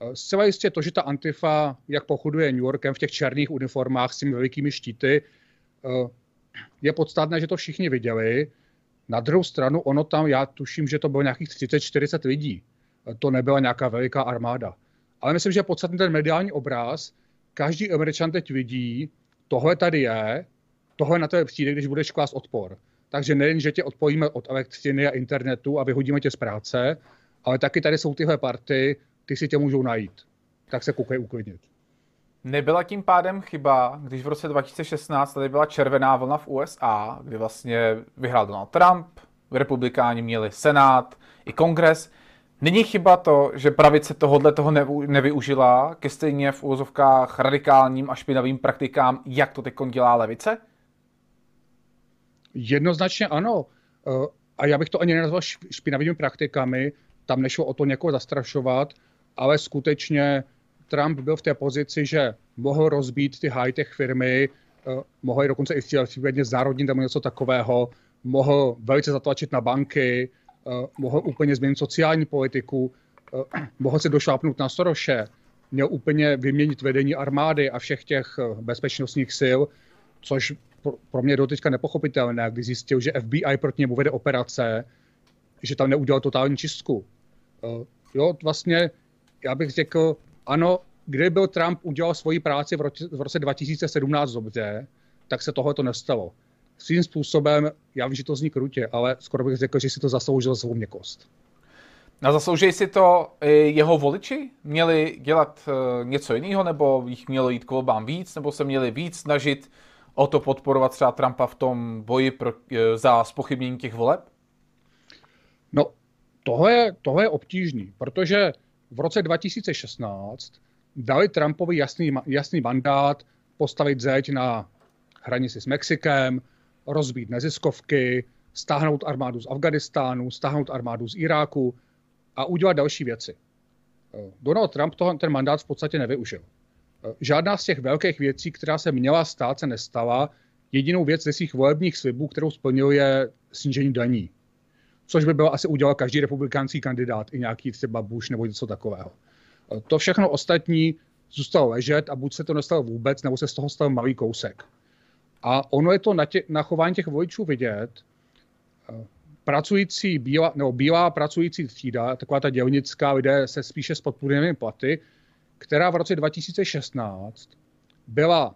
Eh, zcela jistě to, že ta Antifa, jak pochoduje New Yorkem v těch černých uniformách s těmi velikými štíty, je podstatné, že to všichni viděli. Na druhou stranu, ono tam, já tuším, že to bylo nějakých 30-40 lidí. Eh, to nebyla nějaká veliká armáda. Ale myslím, že podstatný ten mediální obraz, každý Američan teď vidí, tohle tady je, tohle na to přijde, když budeš klást odpor. Takže nejen, že tě odpojíme od elektřiny a internetu a vyhodíme tě z práce, ale taky tady jsou tyhle party, ty si tě můžou najít. Tak se koukej uklidnit. Nebyla tím pádem chyba, když v roce 2016 tady byla červená vlna v USA, kdy vlastně vyhrál Donald Trump, republikáni měli senát i kongres. Není chyba to, že pravice tohohle toho nevyužila ke stejně v úvozovkách radikálním a špinavým praktikám, jak to teď dělá levice? Jednoznačně ano. Eh, a já bych to ani nenazval špinavými praktikami. Tam nešlo o to někoho zastrašovat, ale skutečně Trump byl v té pozici, že mohl rozbít ty high-tech firmy, eh, mohl je dokonce i případně zárodnit nebo něco takového, mohl velice zatlačit na banky, eh, mohl úplně změnit sociální politiku, mohl se došlápnout na Soroše, měl úplně vyměnit vedení armády a všech těch bezpečnostních sil, což pro mě doteďka nepochopitelné, když zjistil, že FBI proti němu vede operace, že tam neudělal totální čistku. Jo, vlastně já bych řekl, ano, kdyby byl Trump udělal svoji práci v roce, v roce 2017 dobře, tak se tohle to nestalo. Svým způsobem, já vím, že to zní krutě, ale skoro bych řekl, že si to zasloužil svou měkost. A zaslouží si to jeho voliči? Měli dělat uh, něco jiného, nebo jich mělo jít k volbám víc, nebo se měli víc snažit o to podporovat třeba Trumpa v tom boji pro, e, za spochybnění těch voleb? No, tohle je, tohle je obtížný, protože v roce 2016 dali Trumpovi jasný, jasný mandát postavit zeď na hranici s Mexikem, rozbít neziskovky, stáhnout armádu z Afganistánu, stáhnout armádu z Iráku a udělat další věci. Donald Trump toho, ten mandát v podstatě nevyužil. Žádná z těch velkých věcí, která se měla stát, se nestala. Jedinou věc ze svých volebních slibů, kterou splnil, je snížení daní. Což by bylo asi udělal každý republikánský kandidát, i nějaký třeba Bush nebo něco takového. To všechno ostatní zůstalo ležet a buď se to nestalo vůbec, nebo se z toho stal malý kousek. A ono je to na, tě, na chování těch voličů vidět. Pracující bílá, nebo bílá pracující třída, taková ta dělnická, lidé se spíše s podpůrnými platy, která v roce 2016 byla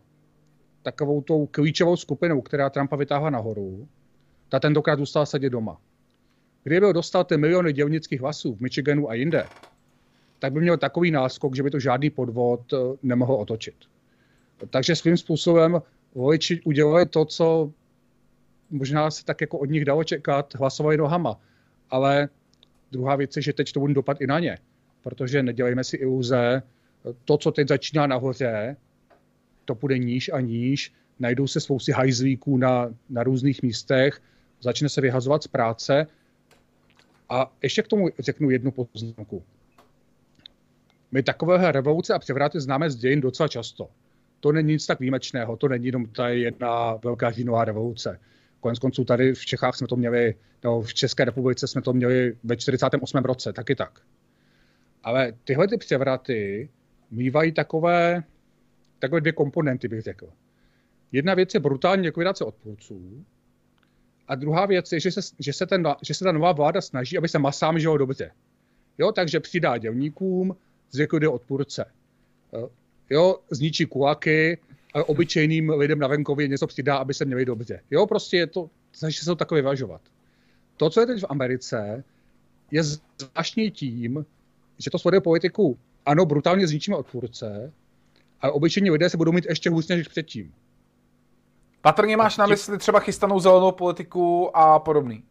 takovou tou klíčovou skupinou, která Trumpa vytáhla nahoru, ta tentokrát zůstala sedět doma. Kdyby dostal ty miliony dělnických hlasů v Michiganu a jinde, tak by měl takový náskok, že by to žádný podvod eh, nemohl otočit. Takže svým způsobem voliči udělali to, co možná se tak jako od nich dalo čekat, hlasovali nohama. Ale druhá věc je, že teď to bude dopad i na ně. Protože nedělejme si iluze, to, co teď začíná nahoře, to půjde níž a níž, najdou se spousty hajzlíků na, na různých místech, začne se vyhazovat z práce. A ještě k tomu řeknu jednu poznámku. My takovéhle revoluce a převraty známe z dějin docela často. To není nic tak výjimečného, to není jenom ta jedna velká říjnová revoluce. Konec konců tady v Čechách jsme to měli, nebo v České republice jsme to měli ve 48. roce, taky tak. Ale tyhle ty převraty mývají takové, takové dvě komponenty, bych řekl. Jedna věc je brutální likvidace odpůrců, a druhá věc je, že se, že se, ten, že se ta nová vláda snaží, aby se masám žilo dobře. Jo, takže přidá dělníkům, zlikviduje odpůrce. Jo, zničí kulaky, a obyčejným lidem na venkově něco přidá, aby se měli dobře. Jo, prostě je to, snaží se to takové vyvažovat. To, co je teď v Americe, je zvláštní tím, že to sleduje politiku ano, brutálně zničíme odpůrce, ale obyčejní lidé se budou mít ještě hůř než předtím. Patrně máš na mysli třeba chystanou zelenou politiku a podobný.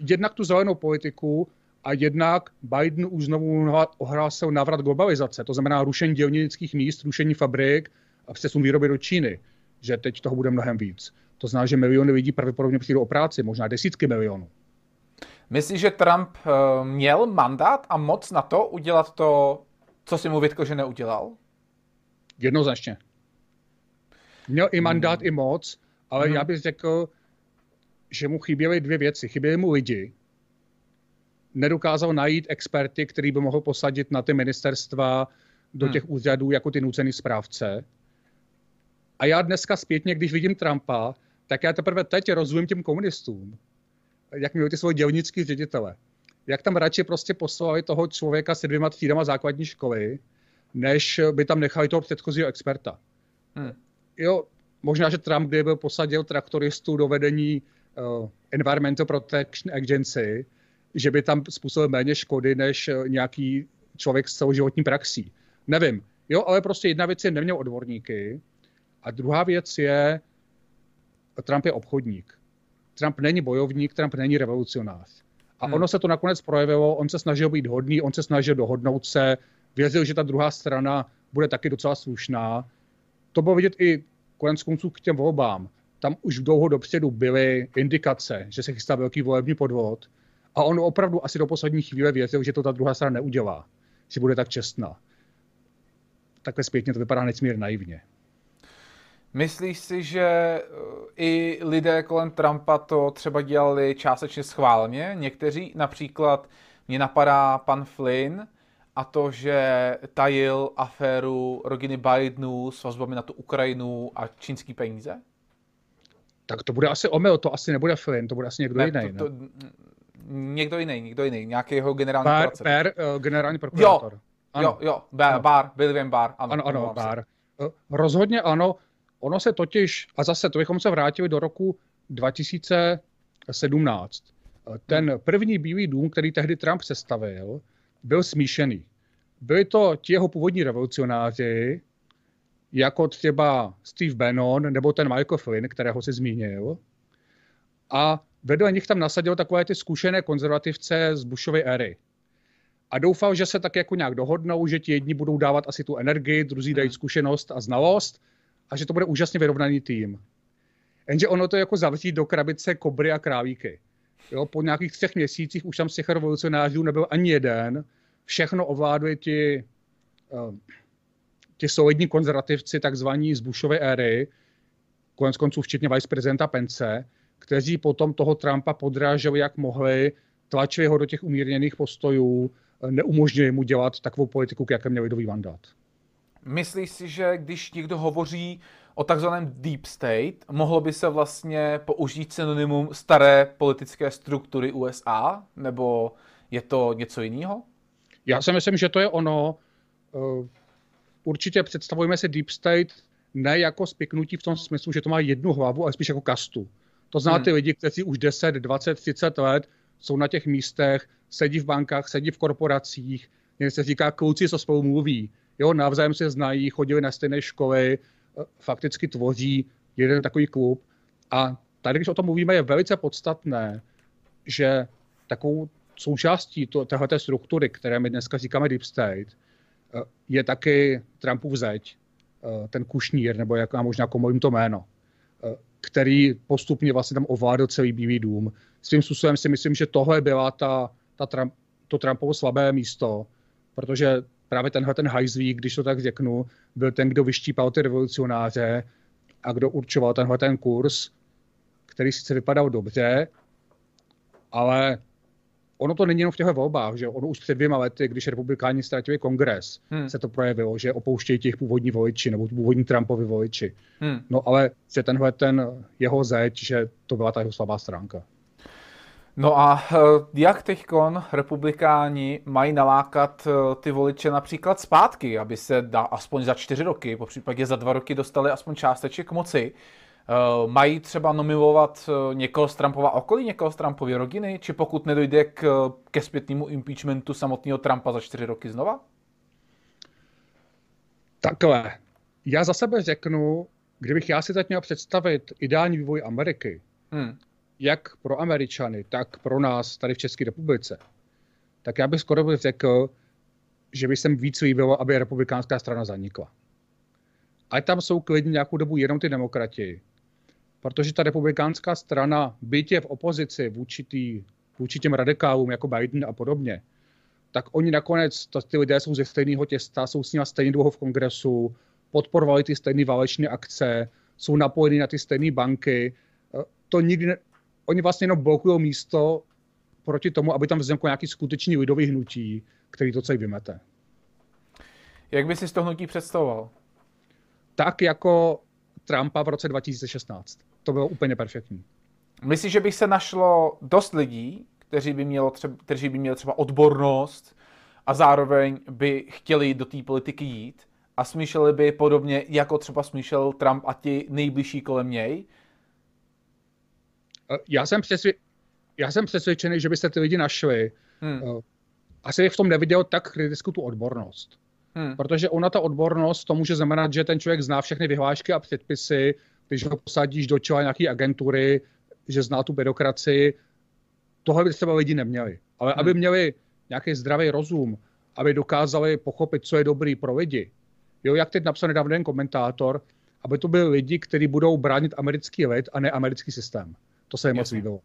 Jednak tu zelenou politiku a jednak Biden už znovu ohlásil návrat globalizace, to znamená rušení dělnických míst, rušení fabrik a přesun výroby do Číny, že teď toho bude mnohem víc. To znamená, že miliony lidí pravděpodobně přijdou o práci, možná desítky milionů. Myslíš, že Trump uh, měl mandát a moc na to udělat to, co si mu vytkl, že neudělal? Jednoznačně. Měl i mandát, hmm. i moc, ale hmm. já bych řekl, že mu chyběly dvě věci. Chyběly mu lidi. Nedokázal najít experty, který by mohl posadit na ty ministerstva, do hmm. těch úřadů jako ty nucený správce. A já dneska zpětně, když vidím Trumpa, tak já teprve teď rozumím těm komunistům, jak měli ty svoje dělnické ředitele. Jak tam radši prostě poslali toho člověka se dvěma třídama základní školy, než by tam nechali toho předchozího experta. Hmm. Jo, možná, že Trump, kdyby posadil traktoristů do vedení uh, Environmental Protection Agency, že by tam způsobil méně škody než uh, nějaký člověk s celoživotní praxí. Nevím. Jo, ale prostě jedna věc je neměl odborníky a druhá věc je, Trump je obchodník. Trump není bojovník, Trump není revolucionář. A hmm. ono se to nakonec projevilo, on se snažil být hodný, on se snažil dohodnout se, věřil, že ta druhá strana bude taky docela slušná. To bylo vidět i konec konců k těm volbám. Tam už dlouho dopředu byly indikace, že se chystá velký volební podvod a on opravdu asi do poslední chvíle věřil, že to ta druhá strana neudělá, že bude tak čestná. Takhle zpětně to vypadá nesmírně naivně. Myslíš si, že eh, i lidé kolem Trumpa to třeba dělali částečně schválně? Někteří, například mě napadá pan Flynn, a to, že tajil aféru rodiny Bidenů s vazbami na tu Ukrajinu a čínský peníze? Tak to bude asi omyl, to asi nebude Flynn, to bude asi někdo ne, jiný. To, to, ne? někdo jiný, někdo jiný, nějaký jeho generální Bar, Bar, uh, generální prokurátor. Jo, ano. jo, jo, Bar, Bar, William Bar, ano. Ano, ano, Bar. Uh, rozhodně ano, ono se totiž, a zase to bychom se vrátili do roku 2017. Ten první bílý dům, který tehdy Trump sestavil, byl smíšený. Byli to ti jeho původní revolucionáři, jako třeba Steve Bannon nebo ten Michael Flynn, kterého si zmínil. A vedle nich tam nasadil takové ty zkušené konzervativce z Bushovy éry. A doufal, že se tak jako nějak dohodnou, že ti jedni budou dávat asi tu energii, druzí dají hmm. zkušenost a znalost a že to bude úžasně vyrovnaný tým. Jenže ono to jako zavřít do krabice kobry a krávíky. Jo, po nějakých třech měsících už tam z těch revolucionářů nebyl ani jeden. Všechno ovládli ti, uh, ti solidní konzervativci, takzvaní z Bushovy éry, konec konců včetně viceprezidenta Pence, kteří potom toho Trumpa podráželi, jak mohli, tlačili ho do těch umírněných postojů, neumožnili mu dělat takovou politiku, k jaké měl lidový mandát. Myslíš si, že když někdo hovoří o takzvaném deep state, mohlo by se vlastně použít synonymum staré politické struktury USA? Nebo je to něco jiného? Já si myslím, že to je ono. Eh, určitě představujeme si deep state ne jako spiknutí v tom smyslu, že to má jednu hlavu, ale spíš jako kastu. To zná hmm. ty lidi, kteří už 10, 20, 30 let jsou na těch místech, sedí v bankách, sedí v korporacích, někdy se říká kluci, co spolu mluví jo, navzájem se znají, chodili na stejné školy, eh, fakticky tvoří jeden takový klub. A tady, když o tom mluvíme, je velice podstatné, že takovou součástí to, struktury, které my dneska říkáme Deep State, eh, je taky Trumpův zeď, eh, ten Kušnír, nebo jak má možná komolím to jméno, který postupně vlastně tam ovládl celý Bílý dům. Svým způsobem si myslím, že tohle byla ta, ta Trump, to Trumpovo slabé místo, protože právě tenhle ten hajzlík, když to tak řeknu, byl ten, kdo vyštípal ty revolucionáře a kdo určoval tenhle ten kurz, který sice vypadal dobře, ale ono to není jenom v těch volbách, že ono už před dvěma lety, když republikáni ztratili kongres, hmm. se to projevilo, že opouštějí těch původní voliči nebo původní Trumpovi voliči. Hmm. No ale že tenhle ten jeho zeď, že to byla ta jeho slabá stránka. No a eh, jak teď republikáni mají nalákat eh, ty voliče například zpátky, aby se da, aspoň za čtyři roky, po případě za dva roky dostali aspoň částeček moci? Eh, mají třeba nominovat někoho z Trumpova okolí, někoho z Trumpovy rodiny, či pokud nedojde k, ke zpětnému impeachmentu samotného Trumpa za čtyři roky znova? Takhle. Já za sebe řeknu, kdybych já si teď měl představit ideální vývoj Ameriky, hmm. jak pro Američany, tak pro nás tady v České republice, tak já bych skoro bych řekl, že by jsem víc líbil, aby republikánská strana zanikla. Ať tam jsou klidně nějakou dobu jenom ty demokrati, protože ta republikánská strana, byť je v opozici vůči, tý, vůči těm radikálům jako Biden a podobně, tak oni nakonec, to, ty lidé jsou ze stejného těsta, jsou s nimi stejně dlouho v kongresu, podporovali ty stejné válečné akce, jsou napojeni na ty stejné banky. Eh, to nikdy ne, oni vlastně jenom blokují místo proti tomu, aby tam vzniklo nějaký skutečný lidový hnutí, který to celý vymete. Jak by si to hnutí představoval? Tak jako Trumpa v roce 2016. To bylo úplně perfektní. Myslíš, že by se našlo dost lidí, kteří by, mělo třeba, kteří by měli třeba odbornost a zároveň by chtěli do té politiky jít a smýšleli by podobně, jako třeba smýšlel Trump a ti nejbližší kolem něj? Eh, já jsem, přesvě... Já jsem přesvědčený, že byste ty lidi našli. Hmm. Eh, asi bych v tom neviděl tak kritickou tu odbornost. Hmm. Protože ona ta odbornost, to může znamenat, že ten člověk zná všechny vyhlášky a předpisy, když ho posadíš do čela nějaké agentury, že zná tu byrokracii, tohle by třeba lidi neměli. Ale hmm. aby měli nějaký zdravý rozum, aby dokázali pochopit, co je dobrý pro lidi. Jo, jak teď napsal nedávno jeden komentátor, aby to byli lidi, kteří budou bránit americký lid a ne americký systém. To se jim moc líbilo.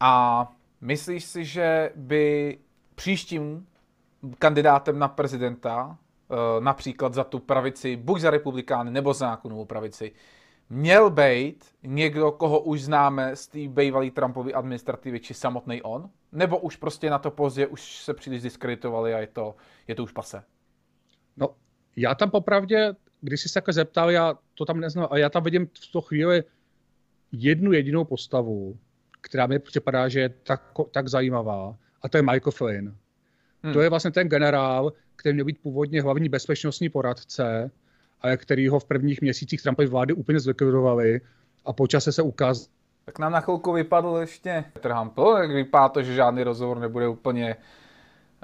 A myslíš si, že by příštím kandidátem na prezidenta, eh, například za tu pravici, buď za republikány nebo za nějakou novou pravici, měl být někdo, koho už známe z té bývalé Trumpovy administrativy, či samotný on? Nebo už prostě na to pozdě už se příliš diskreditovali a je to, je to už pase? No, já tam popravdě, když jsi se takhle zeptal, já to tam neznám, a já tam vidím v tu chvíli jednu jedinou postavu, která mi připadá, že je tak, tak zajímavá, a to je Michael Flynn. Hmm. To je vlastně ten generál, který měl být původně hlavní bezpečnostní poradce, ale který ho v prvních měsících Trumpovy vlády úplně zlikvidovali a po čase se ukázal. Tak nám na chvilku vypadl ještě Trump, jak vypadá to, že žádný rozhovor nebude úplně,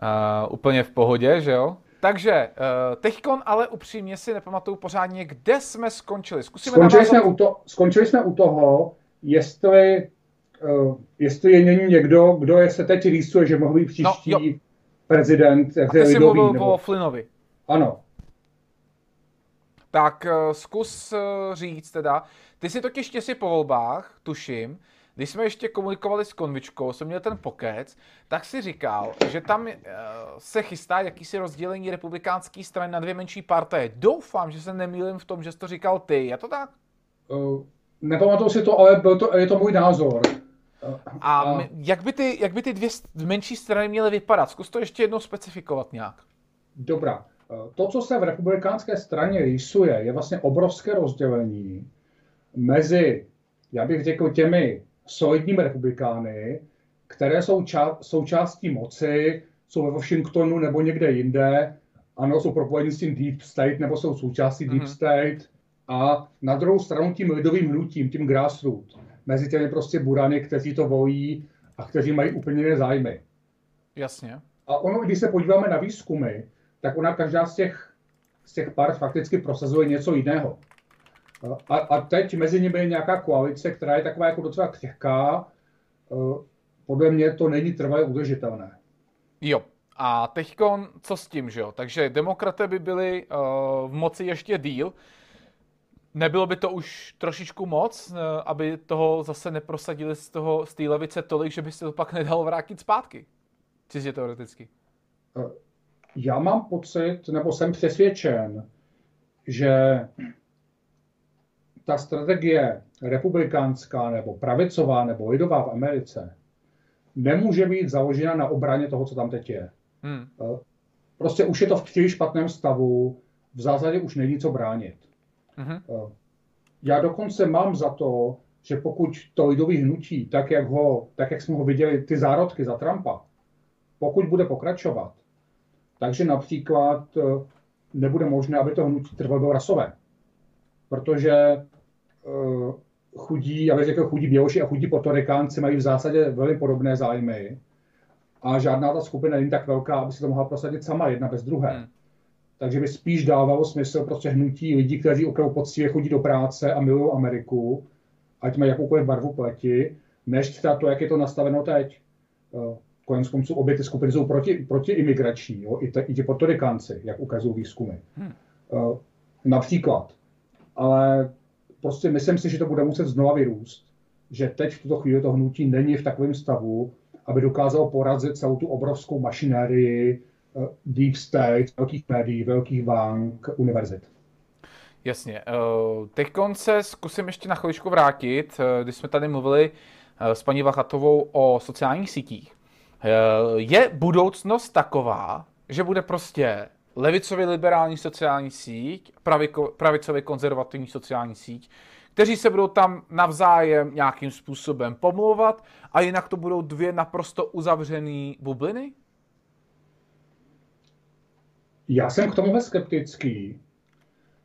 uh, úplně v pohodě, že jo? Takže uh, teďkon ale upřímně si nepamatuju pořádně, kde jsme skončili. Zkusíme skončili, jsme u to, skončili jsme u toho, jestli, uh, jestli je není někdo, kdo je se teď rýsuje, že mohl být příští no, prezident. Jak A ty jsi mluvil nebo... o Flynnovi. Ano. Tak uh, zkus uh, říct teda, ty si totiž těsi po volbách, tuším, když jsme ještě komunikovali s Konvičkou, jsem měl ten pokec, tak si říkal, že tam uh, se chystá jakýsi rozdělení republikánské strany na dvě menší partaje. Doufám, že se nemýlím v tom, že jsi to říkal ty. Je to tak? Uh, nepamatuju si to, ale byl to, je to můj názor. A. Jak, by ty, jak by ty dvě menší strany měly vypadat? Zkus to ještě jednou specifikovat nějak. Dobrá. To, co se v republikánské straně rýsuje, je vlastně obrovské rozdělení mezi, já bych řekl, těmi solidními republikány, které jsou ča- součástí moci, jsou ve Washingtonu nebo někde jinde, ano, jsou propojeni s tím Deep State nebo jsou součástí mm-hmm. Deep mhm. State, a na druhou stranu tím lidovým hnutím, tím grassroots, mezi těmi prostě burany, kteří to volí a kteří mají úplně jiné zájmy. Jasně. A ono, když se podíváme na výzkumy, tak ona každá z těch, z těch par fakticky prosazuje něco jiného. A, a teď mezi nimi je nějaká koalice, která je taková jako docela křehká. E, podle mě to není trvalé udržitelné. Jo. A teďkon, co s tím, že jo? Takže demokraté by byli uh, v moci ještě díl. Nebylo by to už trošičku moc, eh, aby toho zase neprosadili z toho z té levice tolik, že by se to pak nedalo vrátit zpátky? Čistě teoreticky. Eh, já mám pocit, nebo jsem přesvědčen, že ta strategie republikánská nebo pravicová nebo lidová v Americe nemůže být založena na obraně toho, co tam teď je. Hmm. Eh, prostě už je to v příliš špatném stavu, v zásadě už není co bránit. Uh-huh. Já dokonce mám za to, že pokud to lidový hnutí, tak jak, ho, tak jak jsme ho viděli, ty zárodky za Trumpa, pokud bude pokračovat, takže například eh, nebude možné, aby to hnutí trvalo rasové. Protože uh, chudí, já bych řekl, chudí Běloši a chudí Potorikánci mají v zásadě velmi podobné zájmy a žádná ta skupina není tak velká, aby se to mohla prosadit sama jedna bez druhé. Hmm. Takže by spíš dávalo smysl prostě hnutí lidí, kteří opravdu poctivě chodí do práce a milují Ameriku, ať mají jakoukoliv barvu pleti, než třeba to, jak je to nastaveno teď. Eh, konec konců obě ty skupiny jsou proti, proti imigrační, jo? I, te, i ti portorikanci, jak ukazují výzkumy. Hmm. Uh, například. Ale prostě myslím si, že to bude muset znova vyrůst, že teď v tuto chvíli to hnutí není v takovém stavu, aby dokázalo porazit celou tu obrovskou mašinérii deep state, velkých médií, velkých bank, univerzit. Jasně. Teď se zkusím ještě na chviličku vrátit, když jsme tady mluvili s paní Vachatovou o sociálních sítích. Eh, je budoucnost taková, že bude prostě levicově liberální sociální síť, pravicově konzervativní sociální síť, kteří se budou tam navzájem nějakým způsobem pomlouvat a jinak to budou dvě naprosto uzavřené bubliny? Já jsem k tomuhle skeptický,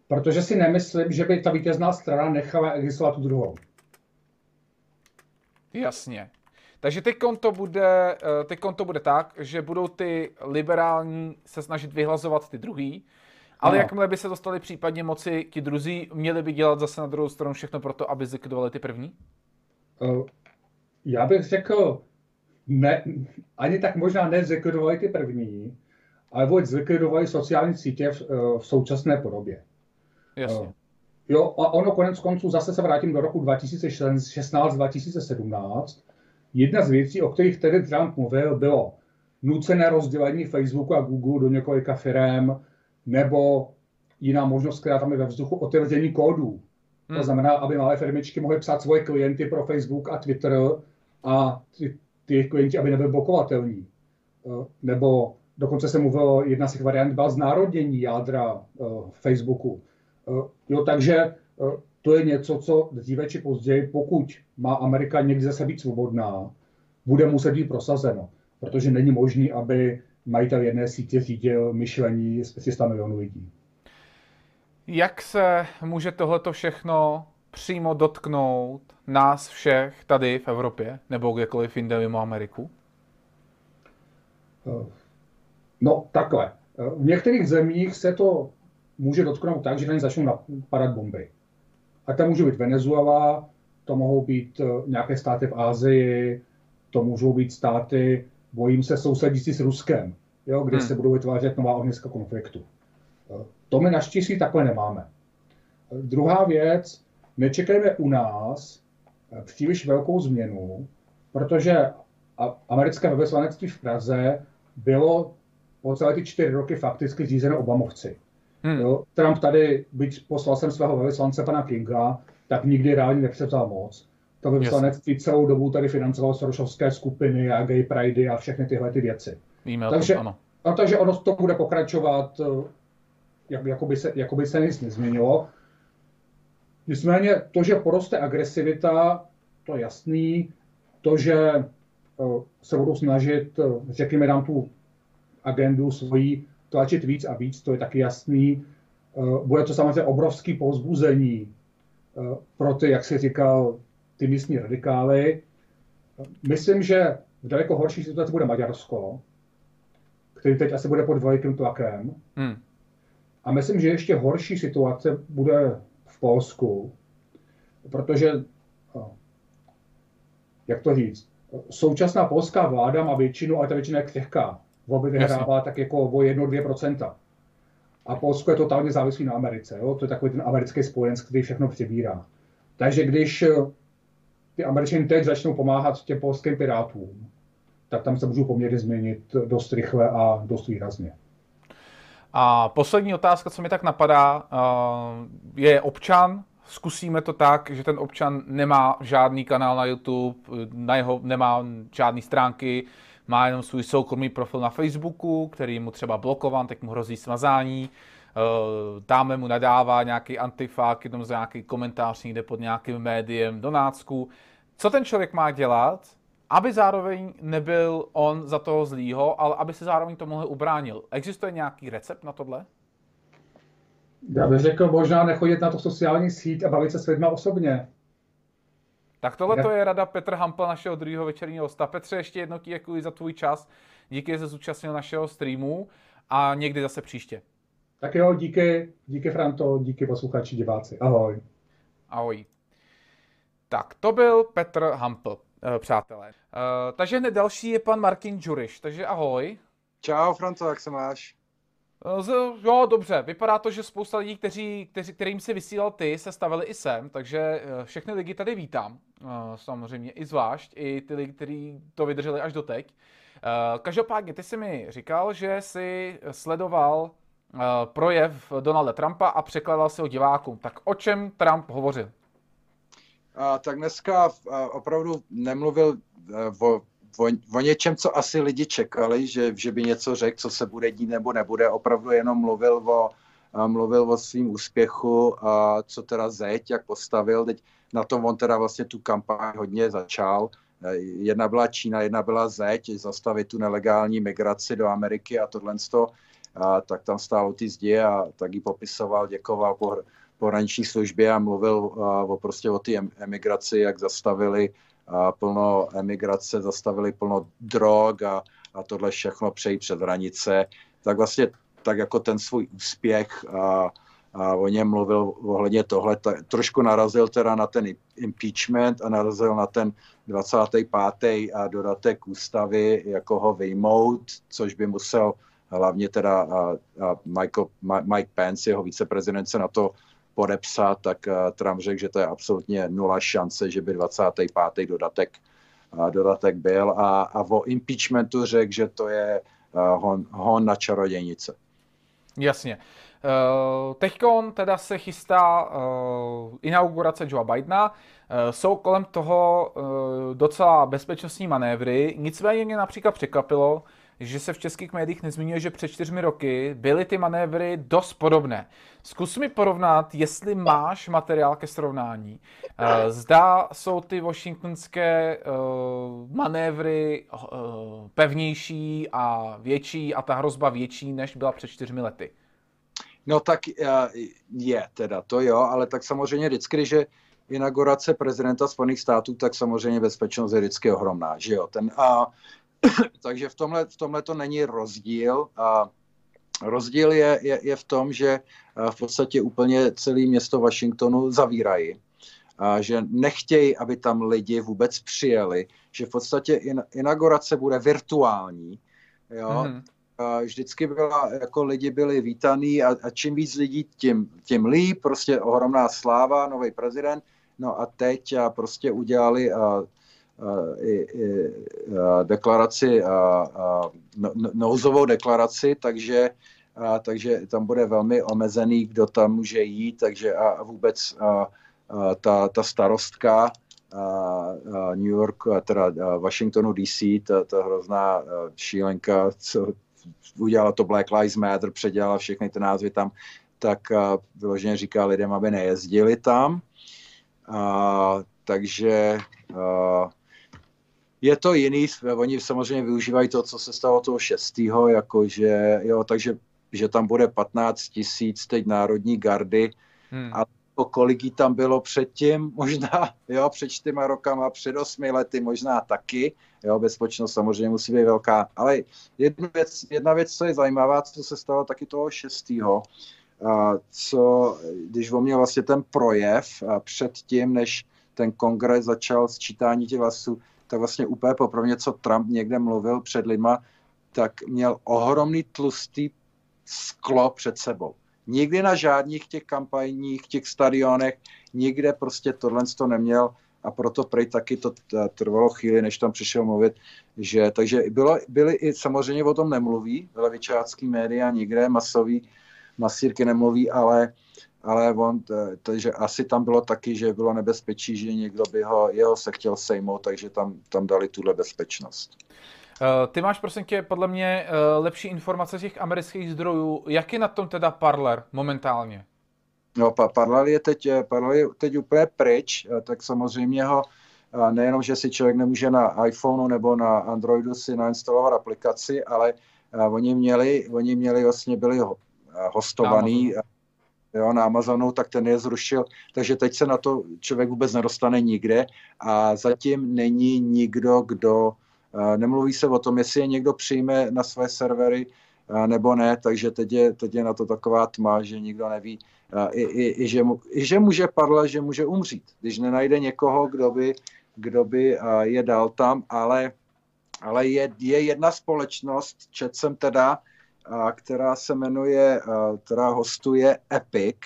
protože si nemyslím, že by ta vítězná strana nechala existovat tu druhou. Jasně. Takže teď to bude, eh, teď to bude tak, že budou ty liberální se snažit vyhlazovat ty druhý, ale no. jakmile by se dostali případně moci ti druzí, měli by dělat zase na druhou stranu všechno pro to, aby zlikvidovali ty první? Uh, já bych řekl, ne, ani tak možná nezlikvidovali ty první, ale vůbec zlikvidovali sociální sítě v, eh, v současné podobě. Jasně. Uh, jo, a ono konec konců, zase se vrátím do roku 2016-2017, Jedna z věcí, o kterých tedy Trump mluvil, bylo nucené rozdělení Facebooku a Google do několika firm, nebo jiná možnost, která tam je ve vzduchu, otevření kódů. Hmm. To znamená, aby malé firmičky mohly psát svoje klienty pro Facebook a Twitter a ty, ty klienti, aby nebyly blokovatelní. Eh, nebo dokonce se mluvilo, jedna z těch variant byla znárodnění jádra uh, Facebooku. Uh, jo, takže uh, to je něco, co dříve či později, pokud má Amerika někdy zase být svobodná, bude muset být prosazeno. Protože není možné, aby majitel jedné sítě řídil myšlení z 300 milionů lidí. Jak se může tohleto všechno přímo dotknout nás všech tady v Evropě nebo kdekoliv jinde mimo Ameriku? Eh, no, takhle. Eh, v některých zemích se to může dotknout tak, že na ně začnou napadat bomby. A to může být Venezuela, to mohou být eh, nějaké státy v Ázii, to můžou být státy, bojím se, sousedící s Ruskem, jo, kde hmm. se budou vytvářet nová ohniska konfliktu. Eh, to my naštěstí takhle nemáme. Druhá věc, nečekejme u nás příliš velkou změnu, protože americké velvyslanectví v Praze bylo po celé ty čtyři roky fakticky řízeno Obamovci. Hmm. Jo, Trump tady, byť poslal jsem svého velvyslance pana Kinga, tak nikdy reálně nepřevzal moc. To velvyslanectví celou dobu tady financovalo Sorosovské skupiny a gay pridey a všechny tyhle ty věci. Víme takže, ano. A takže ono to bude pokračovat, eh, jak, jako, by se, jako by se nic nezměnilo. Nicméně to, že poroste agresivita, to je jasný. To, že eh, se budou snažit, eh, řekněme, nám tu agendu svoji tlačit víc a víc, to je taky jasný. Eh, bude to samozřejmě obrovský povzbuzení eh, pro ty, jak si říkal, ty místní radikály. Myslím, že v daleko horší situaci bude Maďarsko, který teď asi bude pod velikým tlakem. Hmm. A myslím, že ještě horší situace bude v Polsku, protože, eh, jak to říct, současná polská vláda má většinu, ale ta většina je křehká volby vyhrává Jasně. tak jako o 1-2%. A Polsko je totálně závislý na Americe. Jo? To je takový ten americký spojenec, který všechno přebírá. Takže když eh, ty Američané teď začnou pomáhat těm polským pirátům, tak tam se můžou poměry změnit dost rychle a dost výrazně. A poslední otázka, co mi tak napadá, eh, je občan. Zkusíme to tak, že ten občan nemá žádný kanál na YouTube, na jeho nemá žádné stránky, má jenom svůj soukromý profil na Facebooku, který mu třeba blokovan, tak mu hrozí smazání, eh, dáme mu nadává nějaký antifák, jenom za nějaký komentář někde pod nějakým médiem do nácku. Co ten člověk má dělat, aby zároveň nebyl on za toho zlýho, ale aby se zároveň tomuhle ubránil? Existuje nějaký recept na tohle? Já bych řekl, možná nechodit na to sociální síť a bavit se s lidmi osobně. Tak tohle to je rada Petr Hampel, našeho druhého večerního hosta. Petře, ještě jednou děkuji za tvůj čas. Díky, že jsi zúčastnil našeho streamu a někdy zase příště. Tak jo, díky, díky Franto, díky posluchači, diváci. Ahoj. Ahoj. Tak, to byl Petr Hampl, eh, přátelé. Eh, takže hned další je pan Martin Juriš, takže ahoj. Čau, Franto, jak se máš? Eh, z, jo, dobře. Vypadá to, že spousta lidí, kteří, kteří, kterým si vysílal ty, se stavili i sem, takže všechny lidi tady vítám. Samozřejmě i zvlášť, i ty lidi, kteří to vydrželi až do teď. Každopádně, ty jsi mi říkal, že jsi sledoval projev Donalda Trumpa a překladal si ho divákům. Tak o čem Trump hovořil? A, tak dneska opravdu nemluvil o, o, o něčem, co asi lidi čekali, že, že by něco řekl, co se bude dít nebo nebude. Opravdu jenom mluvil o, mluvil o svým úspěchu, a co teda zeď, jak postavil. Teď na tom on teda vlastně tu kampaň hodně začal. Jedna byla Čína, jedna byla zeď, zastavit tu nelegální migraci do Ameriky a tohle a, tak tam stál ty zdi a tak ji popisoval, děkoval po, pohraniční službě a mluvil a, o prostě o té emigraci, jak zastavili a, plno emigrace, zastavili plno drog a, a tohle všechno přejít před hranice. Tak vlastně tak jako ten svůj úspěch a, a o něm mluvil ohledně tohle, tak trošku narazil teda na ten impeachment a narazil na ten 25. a dodatek ústavy, jako ho vyjmout, což by musel hlavně teda a, a Michael, Mike Pence, jeho viceprezident, se na to podepsat, tak Trump řekl, že to je absolutně nula šance, že by 25. dodatek, dodatek byl a, a o impeachmentu řekl, že to je hon, hon na čarodějnice. Jasně. Uh, Teď teda se chystá inaugurace Joe Bidena. Jsou kolem toho docela bezpečnostní manévry. Nicméně mě například překvapilo, že se v českých médiích nezmiňuje, že před čtyřmi roky byly ty manévry dost podobné. Zkus mi porovnat, jestli máš materiál ke srovnání. Eh, zda jsou ty washingtonské eh, manévry eh, pevnější a větší a ta hrozba větší, než byla před čtyřmi lety. No tak je teda, to jo, ale tak samozřejmě vždycky, že inaugurace prezidenta Spojených států, tak samozřejmě bezpečnost je vždycky ohromná, že jo. Ten, a <coughs> Takže v tomhle, v tomhle to není rozdíl. A rozdíl je, je, je v tom, že v podstatě úplně celé město Washingtonu zavírají. A že nechtějí, aby tam lidi vůbec přijeli, že v podstatě in, inaugurace bude virtuální. Jo? Mm-hmm. A vždycky byla, jako lidi byli vítaný a, a čím víc lidí, tím, tím líp, prostě ohromná sláva, nový prezident. No a teď a prostě udělali a, i, i deklaraci, no, no, nouzovou deklaraci, takže, a, takže tam bude velmi omezený, kdo tam může jít, takže a vůbec a, a, ta, ta starostka a, a New York, a teda a Washingtonu DC, ta, ta hrozná šílenka, co udělala to Black Lives Matter, předělala všechny ty názvy tam, tak vyloženě říká lidem, aby nejezdili tam. A, takže a, je to jiný, oni samozřejmě využívají to, co se stalo toho 6. jakože, jo, takže že tam bude 15 tisíc teď národní gardy hmm. a to, kolik jí tam bylo předtím, <laughs> možná, jo, před čtyřma rokama, před osmi lety možná taky, jo, bezpečnost samozřejmě musí být velká, ale jedna věc, jedna věc, co je zajímavá, co se stalo taky toho 6. A co, když on měl vlastně ten projev a předtím, než ten kongres začal sčítání těch hlasů, tak vlastně úplně poprvé, co Trump někde mluvil před lidma, tak měl ohromný tlustý sklo před sebou. Nikdy na žádných těch kampaních, těch stadionech, nikde prostě tohle to neměl a proto prej taky to trvalo chvíli, než tam přišel mluvit, že, takže bylo, byly i, samozřejmě o tom nemluví, levičácký média nikde, masový, masírky nemluví, ale ale on, takže asi tam bylo taky, že bylo nebezpečí, že někdo by ho, jeho se chtěl sejmout, takže tam, tam dali tuhle bezpečnost. Uh, ty máš prosím tě podle mě uh, lepší informace z těch amerických zdrojů. Jak je na tom teda Parler momentálně? No, Parler je teď, eh, Parler je teď úplně pryč, tak samozřejmě ho nejenom, že si člověk nemůže na iPhoneu nebo na Androidu si nainstalovat aplikaci, ale oni měli, oni měli vlastně byli hostovaný jo, na Amazonu, tak ten je zrušil, takže teď se na to člověk vůbec nedostane nikde a zatím není nikdo, kdo, nemluví se o tom, jestli je někdo přijme na své servery, nebo ne, takže teď je, teď je na to taková tma, že nikdo neví, i, i, i, že, mu, i že může padla, že může umřít, když nenajde někoho, kdo by, kdo by je dal tam, ale, ale je, je jedna společnost, čet jsem teda, která se jmenuje, která hostuje Epic,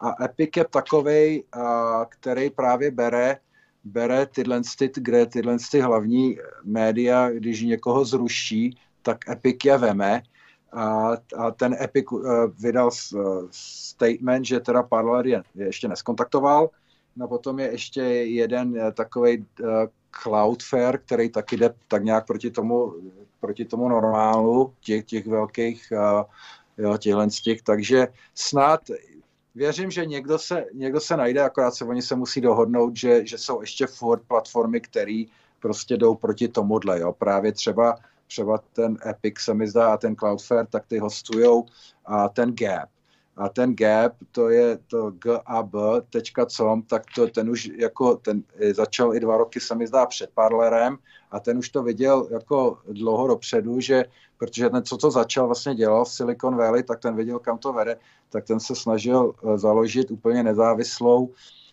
a Epic je takový, který právě bere, bere tyhle, kde tyhle ty hlavní média, když někoho zruší, tak Epic je veme. A, a ten Epic uh, vydal uh, statement, že teda Parler je, je ještě neskontaktoval. No potom je ještě jeden uh, takový uh, Cloudflare, který taky jde tak nějak proti tomu, proti tomu normálu těch, těch velkých uh, jo, těchhle z těch, takže snad věřím, že někdo se, někdo se najde, akorát se oni se musí dohodnout, že, že jsou ještě furt platformy, které prostě jdou proti tomuhle, jo. Právě třeba, třeba ten Epic se mi zdá a ten Cloudflare, tak ty hostujou a ten Gap. A ten gap, to je to gab.com, tak to, ten už jako, ten začal i dva roky, se mi zdá, před Parlerem a ten už to viděl jako dlouho dopředu, že protože ten, co to začal vlastně dělal v Silicon Valley, tak ten viděl, kam to vede, tak ten se snažil eh, založit úplně nezávislou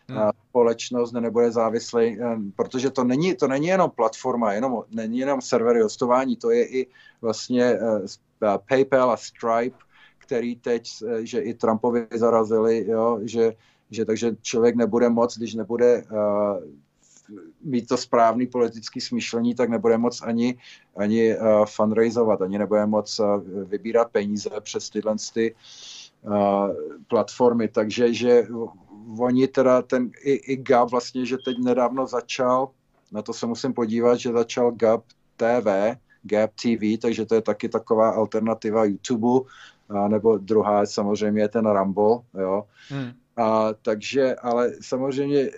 hmm. Eh, společnost, nebude závislý, eh, protože to není, to není jenom platforma, jenom, není jenom servery hostování, to je i vlastně PayPal a Stripe, který teď, že i Trumpovi zarazili, jo, že, že takže člověk nebude moc, když nebude uh, mít to správný politický smýšlení, tak nebude moc ani, ani uh, fundraizovat, ani nebude moc uh, vybírat peníze přes tyhle ty, uh, platformy. Takže že oni teda ten i, i GAP vlastně, že teď nedávno začal, na to se musím podívat, že začal GAP TV, Gap TV, takže to je taky taková alternativa YouTube, a nebo druhá samozřejmě je ten Rambo, jo. Hmm. A, takže, ale samozřejmě e,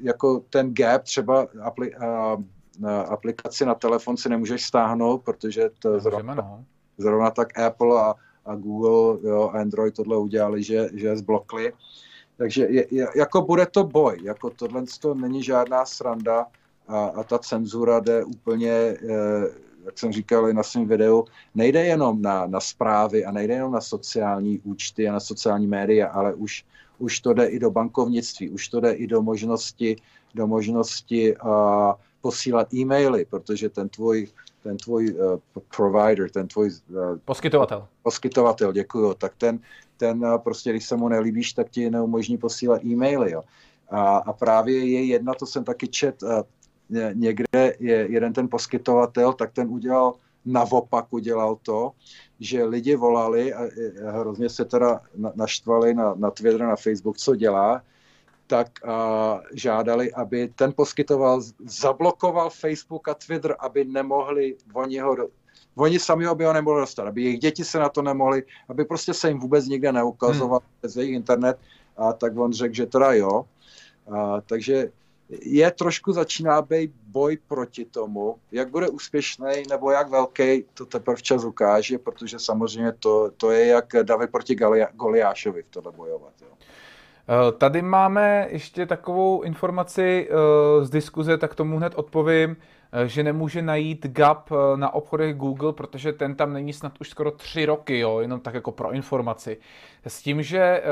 jako ten Gap třeba apli, a, na aplikaci na telefon si nemůžeš stáhnout, protože to zrovna, no. zrovna tak Apple a, a Google, jo, Android tohle udělali, že, že je zblokli. Takže je, je, jako bude to boj, jako tohle to není žádná sranda a, a ta cenzura jde úplně e, jak jsem říkal i na svém videu, nejde jenom na, na zprávy a nejde jenom na sociální účty a na sociální média, ale už, už to jde i do bankovnictví, už to jde i do možnosti, do možnosti uh, posílat e-maily, protože ten tvůj, ten tvůj uh, provider, ten tvůj... Uh, poskytovatel. Poskytovatel, děkuju. Tak ten, ten uh, prostě, když se mu nelíbíš, tak ti neumožní posílat e-maily, jo. A, a právě je jedna, to jsem taky čet, uh, někde je jeden ten poskytovatel, tak ten udělal navopak udělal to, že lidi volali a hrozně se teda naštvali na, na Twitter, na Facebook, co dělá, tak a, žádali, aby ten poskytoval, zablokoval Facebook a Twitter, aby nemohli oni ho, oni sami by ho nemohli dostat, aby jejich děti se na to nemohli, aby prostě se jim vůbec nikde neukazoval hmm. přes jejich internet, a tak on řekl, že teda jo. A, takže je trošku začíná být boj proti tomu. Jak bude úspěšný nebo jak velký, to teprve včas ukáže, protože samozřejmě to, to je jak David proti Goliášovi v tohle bojovat. Jo. Eh, tady máme ještě takovou informaci eh, z diskuze, tak tomu hned odpovím, že nemůže najít GAP na obchodech Google, protože ten tam není snad už skoro tři roky, jo, jenom tak jako pro informaci. S tím, že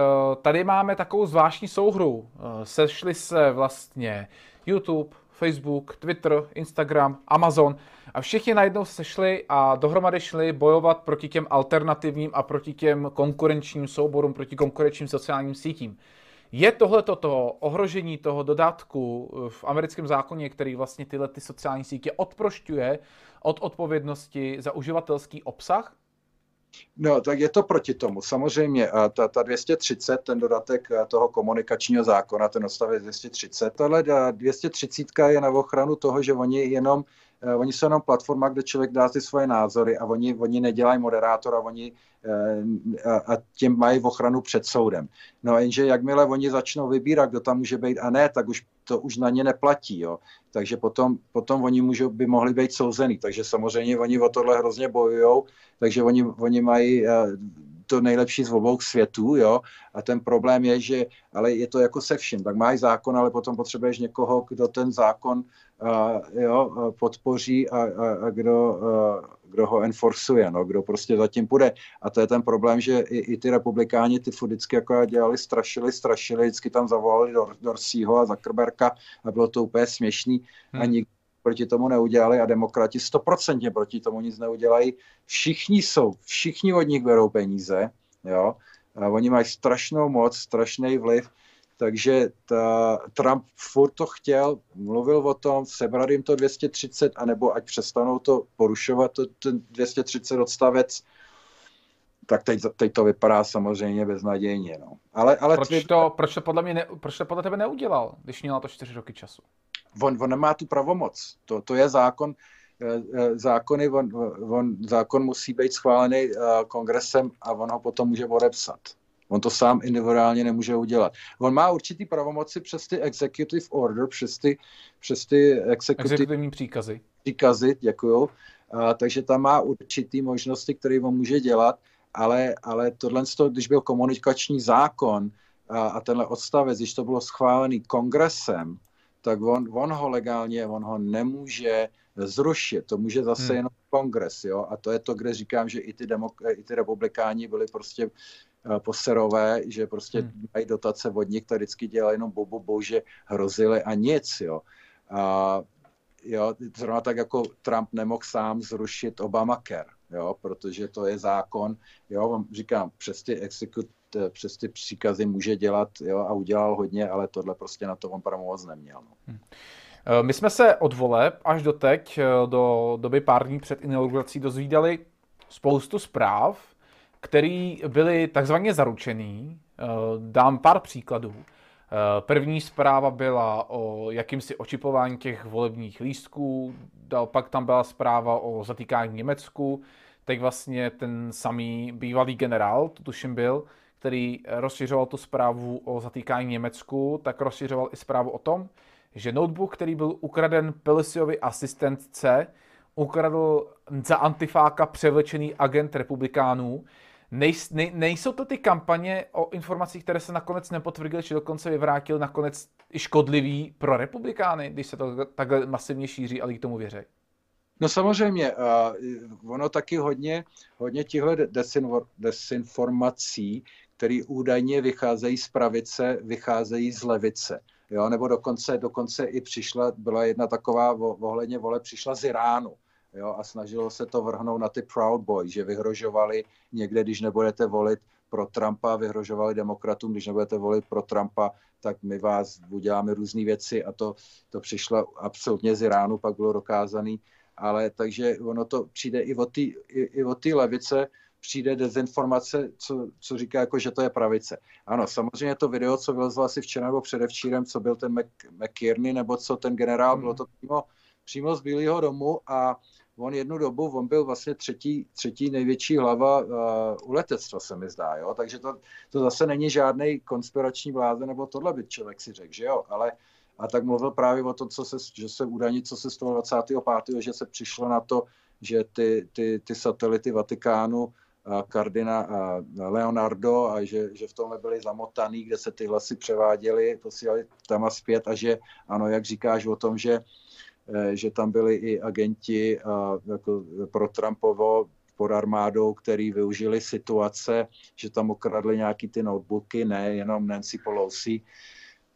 tady máme takovou zvláštní souhru. Sešli se vlastně YouTube, Facebook, Twitter, Instagram, Amazon a všichni najednou sešli a dohromady šli bojovat proti těm alternativním a proti těm konkurenčním souborům, proti konkurenčním sociálním sítím. Je tohle to ohrožení toho dodatku v americkém zákoně, který vlastně tyhle ty sociální sítě odprošťuje od odpovědnosti za uživatelský obsah? No, tak je to proti tomu. Samozřejmě, ta, ta 230, ten dodatek toho komunikačního zákona, ten odstavec 230, tohle 230 je na ochranu toho, že oni jenom oni jsou jenom platforma, kde člověk dá ty svoje názory a oni, oni nedělají moderátora, oni uh, a, a tím mají ochranu před soudem. No jenže jakmile oni začnou vybírat, kdo tam může být a ne, tak už to už na ně neplatí. Jo. Takže potom, potom oni můžou, by mohli být souzený. Takže samozřejmě oni o tohle hrozně bojují, takže oni, oni mají uh, to nejlepší z obou světů, jo, a ten problém je, že, ale je to jako se vším, tak máš zákon, ale potom potřebuješ někoho, kdo ten zákon uh, jo, podpoří a, a, a kdo, uh, kdo ho enforcuje, no, kdo prostě zatím půjde. A to je ten problém, že i, i ty republikáni ty furt vždycky jako dělali, strašili, strašili, vždycky tam zavolali Dor, Dorsího a Zuckerberga a bylo to úplně směšný hmm. a nikdo proti tomu neudělali a demokrati stoprocentně proti tomu nic neudělají. Všichni jsou, všichni od nich berou peníze, jo. A oni mají strašnou moc, strašný vliv, takže ta, Trump furt to chtěl, mluvil o tom, sebrat jim to 230, anebo ať přestanou to porušovat, to, ten 230 odstavec, tak teď, teď to vypadá samozřejmě beznadějně. No. Ale, ale proč, tvý... to, proč, to podle mě ne, proč to podle tebe neudělal, když měla to čtyři roky času? On, on nemá tu pravomoc. To, to je zákon, eh, eh, zákony, on, on, zákon musí být schválený eh, kongresem a on ho potom může odepsat. On to sám individuálně nemůže udělat. On má určitý pravomoci přes ty executive order, přes ty, přes ty executive příkazy. Příkazy, děkuju. A, takže tam má určitý možnosti, které on může dělat, ale, ale tohle, když byl komunikační zákon a, a tenhle odstavec, když to bylo schválený kongresem, tak on, on ho legálně, on ho nemůže zrušit. To může zase hmm. jenom kongres, jo. A to je to, kde říkám, že i ty, demok- i ty republikáni byli prostě uh, poserové, že prostě hmm. mají dotace od nich, tak vždycky dělají jenom bobo, bože, hrozili a nic, jo. A jo, zrovna tak jako Trump nemohl sám zrušit Obamacare, jo, protože to je zákon, jo, říkám, přes ty exekut, Eh, přes ty příkazy může dělat jo, a udělal hodně, ale tohle prostě na to on pravomoc neměl. No. Hmm. Eh, my jsme se od voleb až do teď, eh, do doby pár dní před inaugurací, dozvídali spoustu zpráv, které byly takzvaně zaručený. Dám pár příkladů. První zpráva byla o jakýmsi očipování těch volebních lístků, pak tam byla zpráva o zatýkání Německu, teď vlastně ten samý bývalý generál, to tuším byl, který rozšiřoval tu zprávu o zatýkání Německu, tak rozšiřoval i zprávu o tom, že notebook, který byl ukraden Pelosiovi asistentce, ukradl za antifáka převlečený agent republikánů. Nej, nej, nejsou to ty kampaně o informacích, které se nakonec nepotvrdily, či dokonce vyvrátil nakonec i škodlivý pro republikány, když se to takhle masivně šíří a lidi tomu věří? No samozřejmě, uh, ono taky hodně, hodně těchto desinformací který údajně vycházejí z pravice, vycházejí z levice. Jo, nebo dokonce, dokonce i přišla, byla jedna taková ohledně vole, přišla z Iránu. Jo, a snažilo se to vrhnout na ty Proud Boys, že vyhrožovali někde, když nebudete volit pro Trumpa, vyhrožovali demokratům, když nebudete volit pro Trumpa, tak my vás uděláme různé věci a to, to přišlo absolutně z Iránu, pak bylo dokázaný. Ale takže ono to přijde i od té levice, přijde dezinformace, co, co říká, jako, že to je pravice. Ano, samozřejmě to video, co vylezlo asi včera nebo předevčírem, co byl ten McKierney, nebo co ten generál, bylo to přímo, přímo z Bílého domu a on jednu dobu, on byl vlastně třetí, třetí největší hlava uh, u letectva, se mi zdá, jo? takže to, to zase není žádný konspirační vláze, nebo tohle by člověk si řekl, že jo, ale a tak mluvil právě o tom, co se, že se údajně, co se stalo 25. že se přišlo na to, že ty, ty, ty satelity Vatikánu kardina Leonardo a že, že v tomhle byli zamotaný, kde se ty hlasy převáděly, posílali tam a zpět a že ano, jak říkáš o tom, že, e, že tam byli i agenti jako pro Trumpovo pod armádou, který využili situace, že tam ukradli nějaký ty notebooky, ne jenom Nancy Pelosi.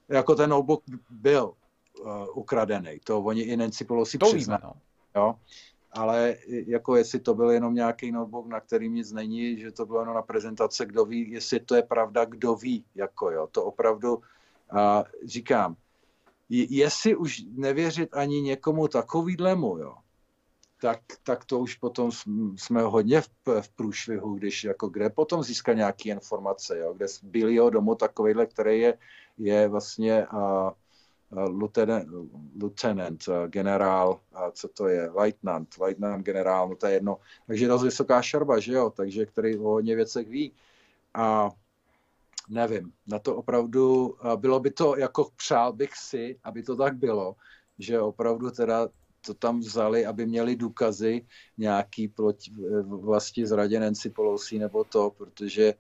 Jako ten notebook byl uh, ukradený, to oni i Nancy Pelosi přiznali. No. Jo ale jako jestli to byl jenom nějaký notebook, na kterým nic není, že to bylo jenom na prezentace, kdo ví, jestli to je pravda, kdo ví, jako jo, to opravdu a říkám, jestli už nevěřit ani někomu takovýhlemu, jo, tak, tak to už potom jsme hodně v, v průšvihu, když jako kde potom získat nějaké informace, jo, kde z Billyho domu takovýhle, který je, je vlastně a, lieutenant, lieutenant, generál, co to je, lieutenant, lieutenant generál, no to je jedno. Takže dost vysoká šarba, že jo, takže který o hodně věcech ví. A nevím, na to opravdu, bylo by to, jako přál bych si, aby to tak bylo, že opravdu teda to tam vzali, aby měli důkazy nějaký proti vlasti zradě Nancy Pelosi nebo to, protože,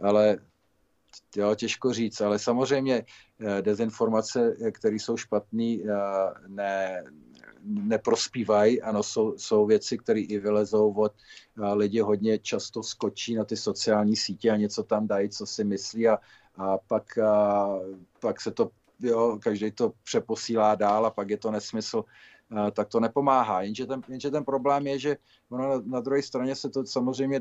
ale jo, těžko říct, ale samozřejmě dezinformace, které jsou špatné, ne, neprospívají. Ano, jsou, jsou věci, které i vylezou od lidi hodně často skočí na ty sociální sítě a něco tam dají, co si myslí a, a pak, a, pak se to, jo, každý to přeposílá dál a pak je to nesmysl tak to nepomáhá. Jenže ten, jenže ten problém je, že ono na, na druhé straně se to samozřejmě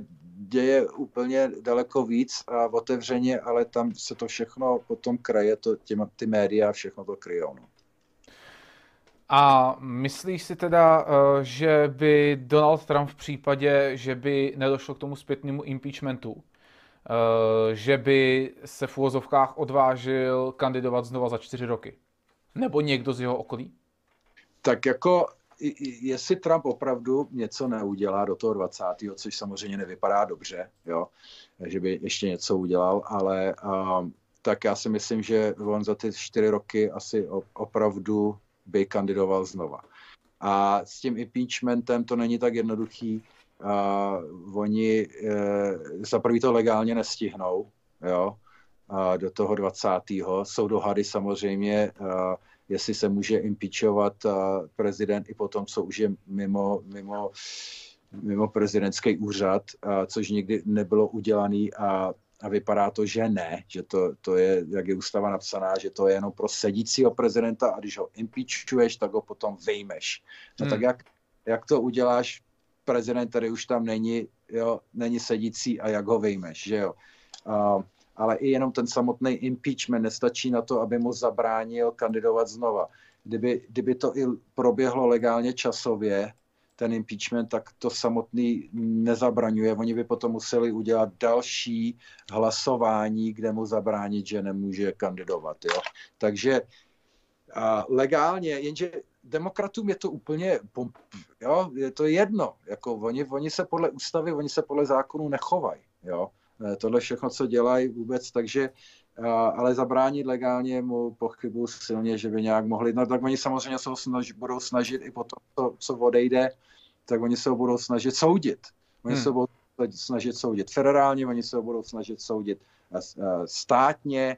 děje úplně daleko víc a otevřeně, ale tam se to všechno potom kraje, to, těma, ty média všechno to kryjou. No. A myslíš si teda, eh, že by Donald Trump v případě, že by nedošlo k tomu zpětnému impeachmentu, eh, že by se v úvozovkách odvážil kandidovat znova za čtyři roky? Nebo někdo z jeho okolí? Tak jako, jestli Trump opravdu něco neudělá do toho 20., což samozřejmě nevypadá dobře, jo, že by ještě něco udělal, ale um, tak já si myslím, že on za ty čtyři roky asi opravdu by kandidoval znova. A s tím impeachmentem to není tak jednoduchý. Uh, oni uh, za prvý to legálně nestihnou, jo, uh, do toho 20. Jsou dohady samozřejmě, uh, jestli se může impeachovat uh, prezident i potom, co už je mimo, mimo, mimo prezidentský úřad, uh, což nikdy nebylo udělané a a vypadá to, že ne, že to, to je, jak je ústava napsaná, že to je jenom pro sedícího prezidenta a když ho impeachuješ, tak ho potom vejmeš. No hmm. tak jak, jak to uděláš, prezident, který už tam není, jo, není sedící a jak ho vejmeš, že jo. Uh, ale i jenom ten samotný impeachment nestačí na to, aby mu zabránil kandidovat znova. Kdyby, kdyby to i proběhlo legálně časově, ten impeachment, tak to samotný nezabraňuje. Oni by potom museli udělat další hlasování, kde mu zabránit, že nemůže kandidovat. Jo? Takže a legálně, jenže demokratům je to úplně, jo, je to jedno. Jako oni, oni se podle ústavy, oni se podle zákonů nechovají. Jo? E, tohle všechno, co dělají vůbec, takže ale zabránit legálně mu pochybu silně, že by nějak mohli, no tak oni samozřejmě se snaží, budou snažit i po tom, co, co odejde, tak oni se ho budou snažit soudit. Oni hmm. se ho budou snažit soudit federálně, oni se ho budou snažit soudit státně,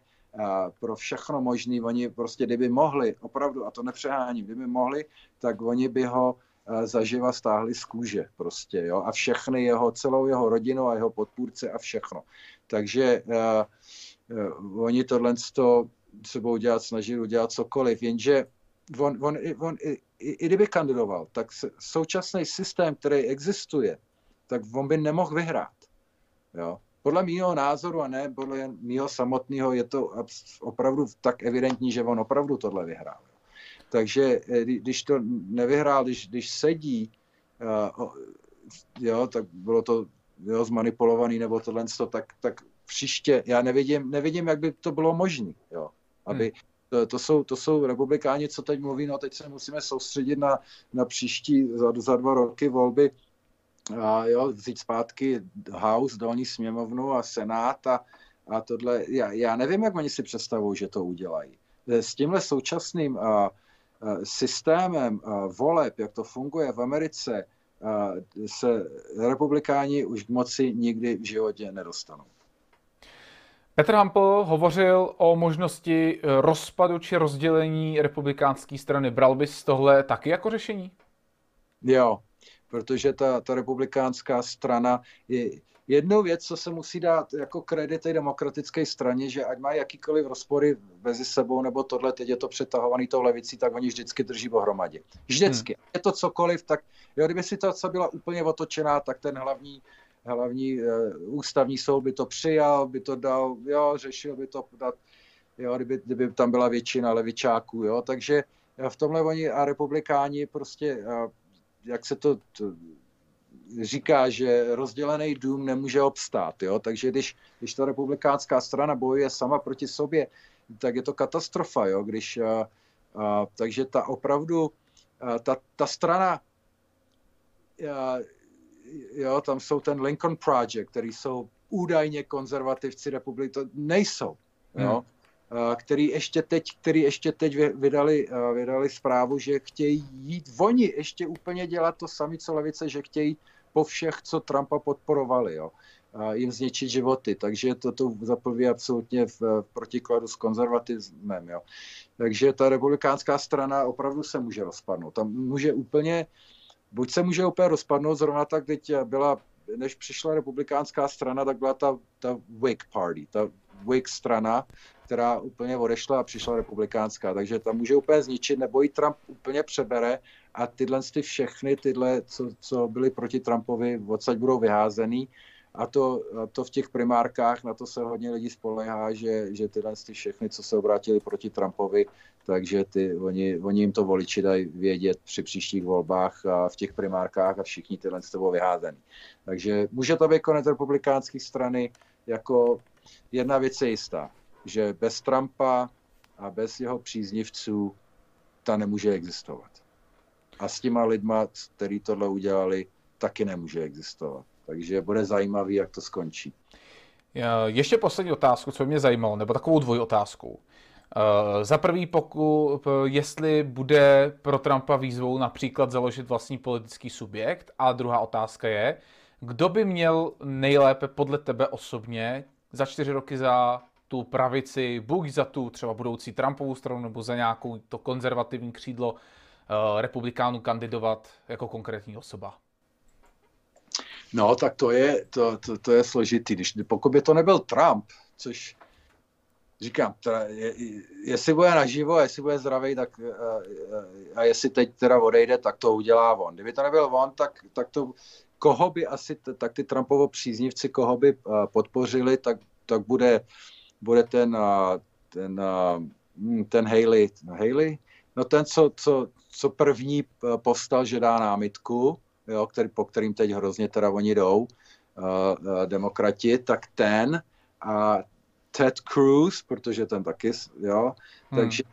pro všechno možné. Oni prostě, kdyby mohli, opravdu, a to nepřeháním, kdyby mohli, tak oni by ho zaživa stáhli z kůže prostě, jo, a všechny jeho, celou jeho rodinu a jeho podpůrce a všechno. Takže uh, oni tohle se budou dělat, snažit udělat cokoliv, jenže on, on, on i, i, i kdyby kandidoval, tak současný systém, který existuje, tak on by nemohl vyhrát. Jo. Podle mého názoru a ne podle mého samotného je to opravdu tak evidentní, že on opravdu tohle vyhrál. Takže eh, když to nevyhrál, když, když sedí, uh, jo, tak bylo to jo, zmanipulovaný nebo tohle, tak, tak příště, já nevidím, nevidím, jak by to bylo možné, jo, aby, hmm to, to, jsou, to jsou republikáni, co teď mluví, no teď se musíme soustředit na, na příští za, za dva roky volby a jo, vzít zpátky House, dolní sněmovnu a Senát a, a tohle. Já, já nevím, jak oni si představují, že to udělají. S tímhle současným a, systémem a, voleb, jak to funguje v Americe, a, se republikáni už k moci nikdy v životě nedostanou. Petr Hampel hovořil o možnosti eh, rozpadu či rozdělení republikánské strany. Bral bys tohle taky jako řešení? Jo, protože ta, ta republikánská strana je jednou věc, co se musí dát jako kredit té demokratické straně, že ať má jakýkoliv rozpory mezi sebou nebo tohle, teď je to přetahovaný tou levicí, tak oni vždycky drží pohromadě. Vždycky. Hmm. Je to cokoliv, tak jo, kdyby situace byla úplně otočená, tak ten hlavní hlavní uh, ústavní soud by to přijal, by to dal, jo, řešil by to dát, jo, kdyby, kdyby tam byla většina levičáků, jo, takže eh, v tomhle oni a republikáni prostě, uh, jak se to, to říká, že rozdělený dům nemůže obstát, jo, takže když, když ta republikánská strana bojuje sama proti sobě, tak je to katastrofa, jo, když, uh, uh, takže ta opravdu, uh, ta, ta strana uh, jo, tam jsou ten Lincoln Project, který jsou údajně konzervativci republiky, to nejsou, jo. který ještě teď, který ještě teď vydali, vydali zprávu, že chtějí jít oni ještě úplně dělat to sami, co levice, že chtějí po všech, co Trumpa podporovali, jo, jim zničit životy. Takže toto zapoví absolutně v, v protikladu s konzervatismem. Jo. Takže ta republikánská strana opravdu se může rozpadnout. Tam může úplně, buď se může úplně rozpadnout, zrovna tak teď byla, než přišla republikánská strana, tak byla ta, ta Whig Party, ta Whig strana, která úplně odešla a přišla republikánská. Takže tam může úplně zničit, nebo i Trump úplně přebere a tyhle ty všechny, tyhle, co, co byly proti Trumpovi, odsaď budou vyházený. A to, a to v těch primárkách, na to se hodně lidí spolehá, že, že tyhle ty všechny, co se obrátili proti Trumpovi, takže ty, oni, oni jim to voliči dají vědět při příštích volbách a v těch primárkách a všichni tyhle z toho vyházený. Takže může to být konec republikánské strany, jako jedna věc je jistá, že bez Trumpa a bez jeho příznivců ta nemůže existovat. A s těma lidma, kteří tohle udělali, taky nemůže existovat. Takže bude zajímavý, jak to skončí. Ještě poslední otázku, co mě zajímalo, nebo takovou dvojotázku. Uh, za prvý, pokud, jestli bude pro Trumpa výzvou například založit vlastní politický subjekt. A druhá otázka je, kdo by měl nejlépe podle tebe osobně za čtyři roky za tu pravici, buď za tu třeba budoucí Trumpovou stranu, nebo za nějakou to konzervativní křídlo republikánů kandidovat jako konkrétní osoba? No, tak to je, to, to, to je složitý. Když, pokud by to nebyl Trump, což říkám, teda, je, jestli bude naživo, jestli bude zdravý, tak a, a jestli teď teda odejde, tak to udělá on. Kdyby to nebyl on, tak, tak to, koho by asi, tak ty Trumpovo příznivci, koho by podpořili, tak, tak bude, bude ten, ten, hm, ten Haley, Haley, no ten, co, co, co první povstal, že dá námitku, jo, který, po kterým teď hrozně teda oni jdou, uh, uh, demokrati, tak ten a Ted Cruz, protože ten taky, jo, hmm. takže,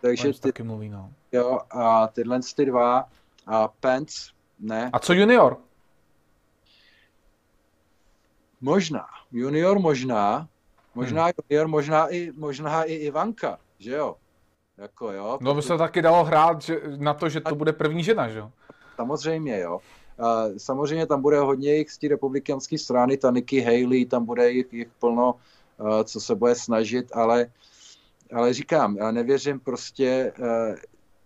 takže ty, taky mluví, no. jo, a tyhle ty dva a Pence, ne. A co junior? Možná. Junior možná. Možná hmm. junior, možná i, možná i Ivanka, že jo? Jako jo. No by se taky dalo hrát že, na to, že to bude první žena, že jo? Samozřejmě, jo. Samozřejmě tam bude hodně jich z té republikánské strany, ta Nikki Haley, tam bude jich, jich plno, co se bude snažit, ale, ale říkám, já nevěřím prostě,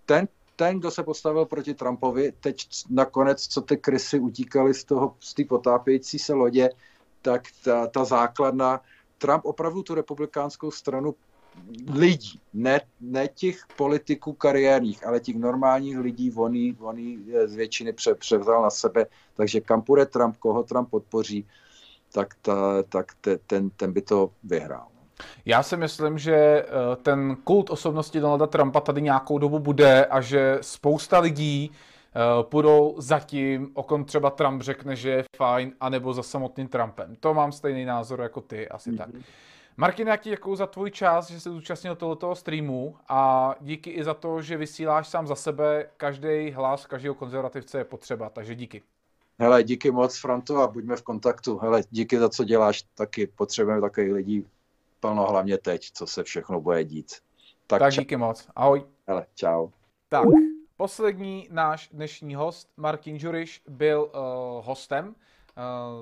ten, ten, kdo se postavil proti Trumpovi, teď nakonec, co ty krysy utíkaly z toho, z té potápějící se lodě, tak ta, ta základna, Trump opravdu tu republikánskou stranu lidí, ne, ne těch politiků kariérních, ale těch normálních lidí, oni, oni z většiny pře, převzal na sebe, takže kam půjde Trump, koho Trump podpoří, tak, ta, tak te, ten, ten by to vyhrál. Já si myslím, že eh, ten kult osobnosti Donalda Trumpa tady nějakou dobu bude a že spousta lidí uh, půjdou za tím, o kom třeba Trump řekne, že je fajn, anebo za samotným Trumpem. To mám stejný názor jako ty, asi mm-hmm. tak. Martin, jaký děkuji za tvůj čas, že jsi zúčastnil tohoto streamu a díky i za to, že vysíláš sám za sebe. Každý hlas každého konzervativce je potřeba, takže díky. Hele, díky moc, Franto, a buďme v kontaktu. Hele, díky za co děláš, taky potřebujeme takových lidí plno, hlavně teď, co se všechno bude dít. Tak, tak díky moc. Ahoj. Hele, čau. Tak, poslední náš dnešní host, Martin Žuriš, byl uh, hostem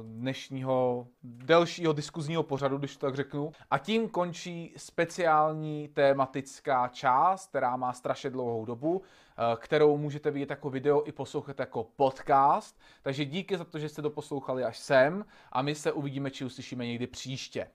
dnešního delšího diskuzního pořadu, když to tak řeknu. A tím končí speciální tématická část, která má strašně dlouhou dobu, eh, kterou můžete vidět jako video i poslouchat jako podcast. Takže díky za to, že jste to poslouchali až sem a my se uvidíme či uslyšíme někdy příště.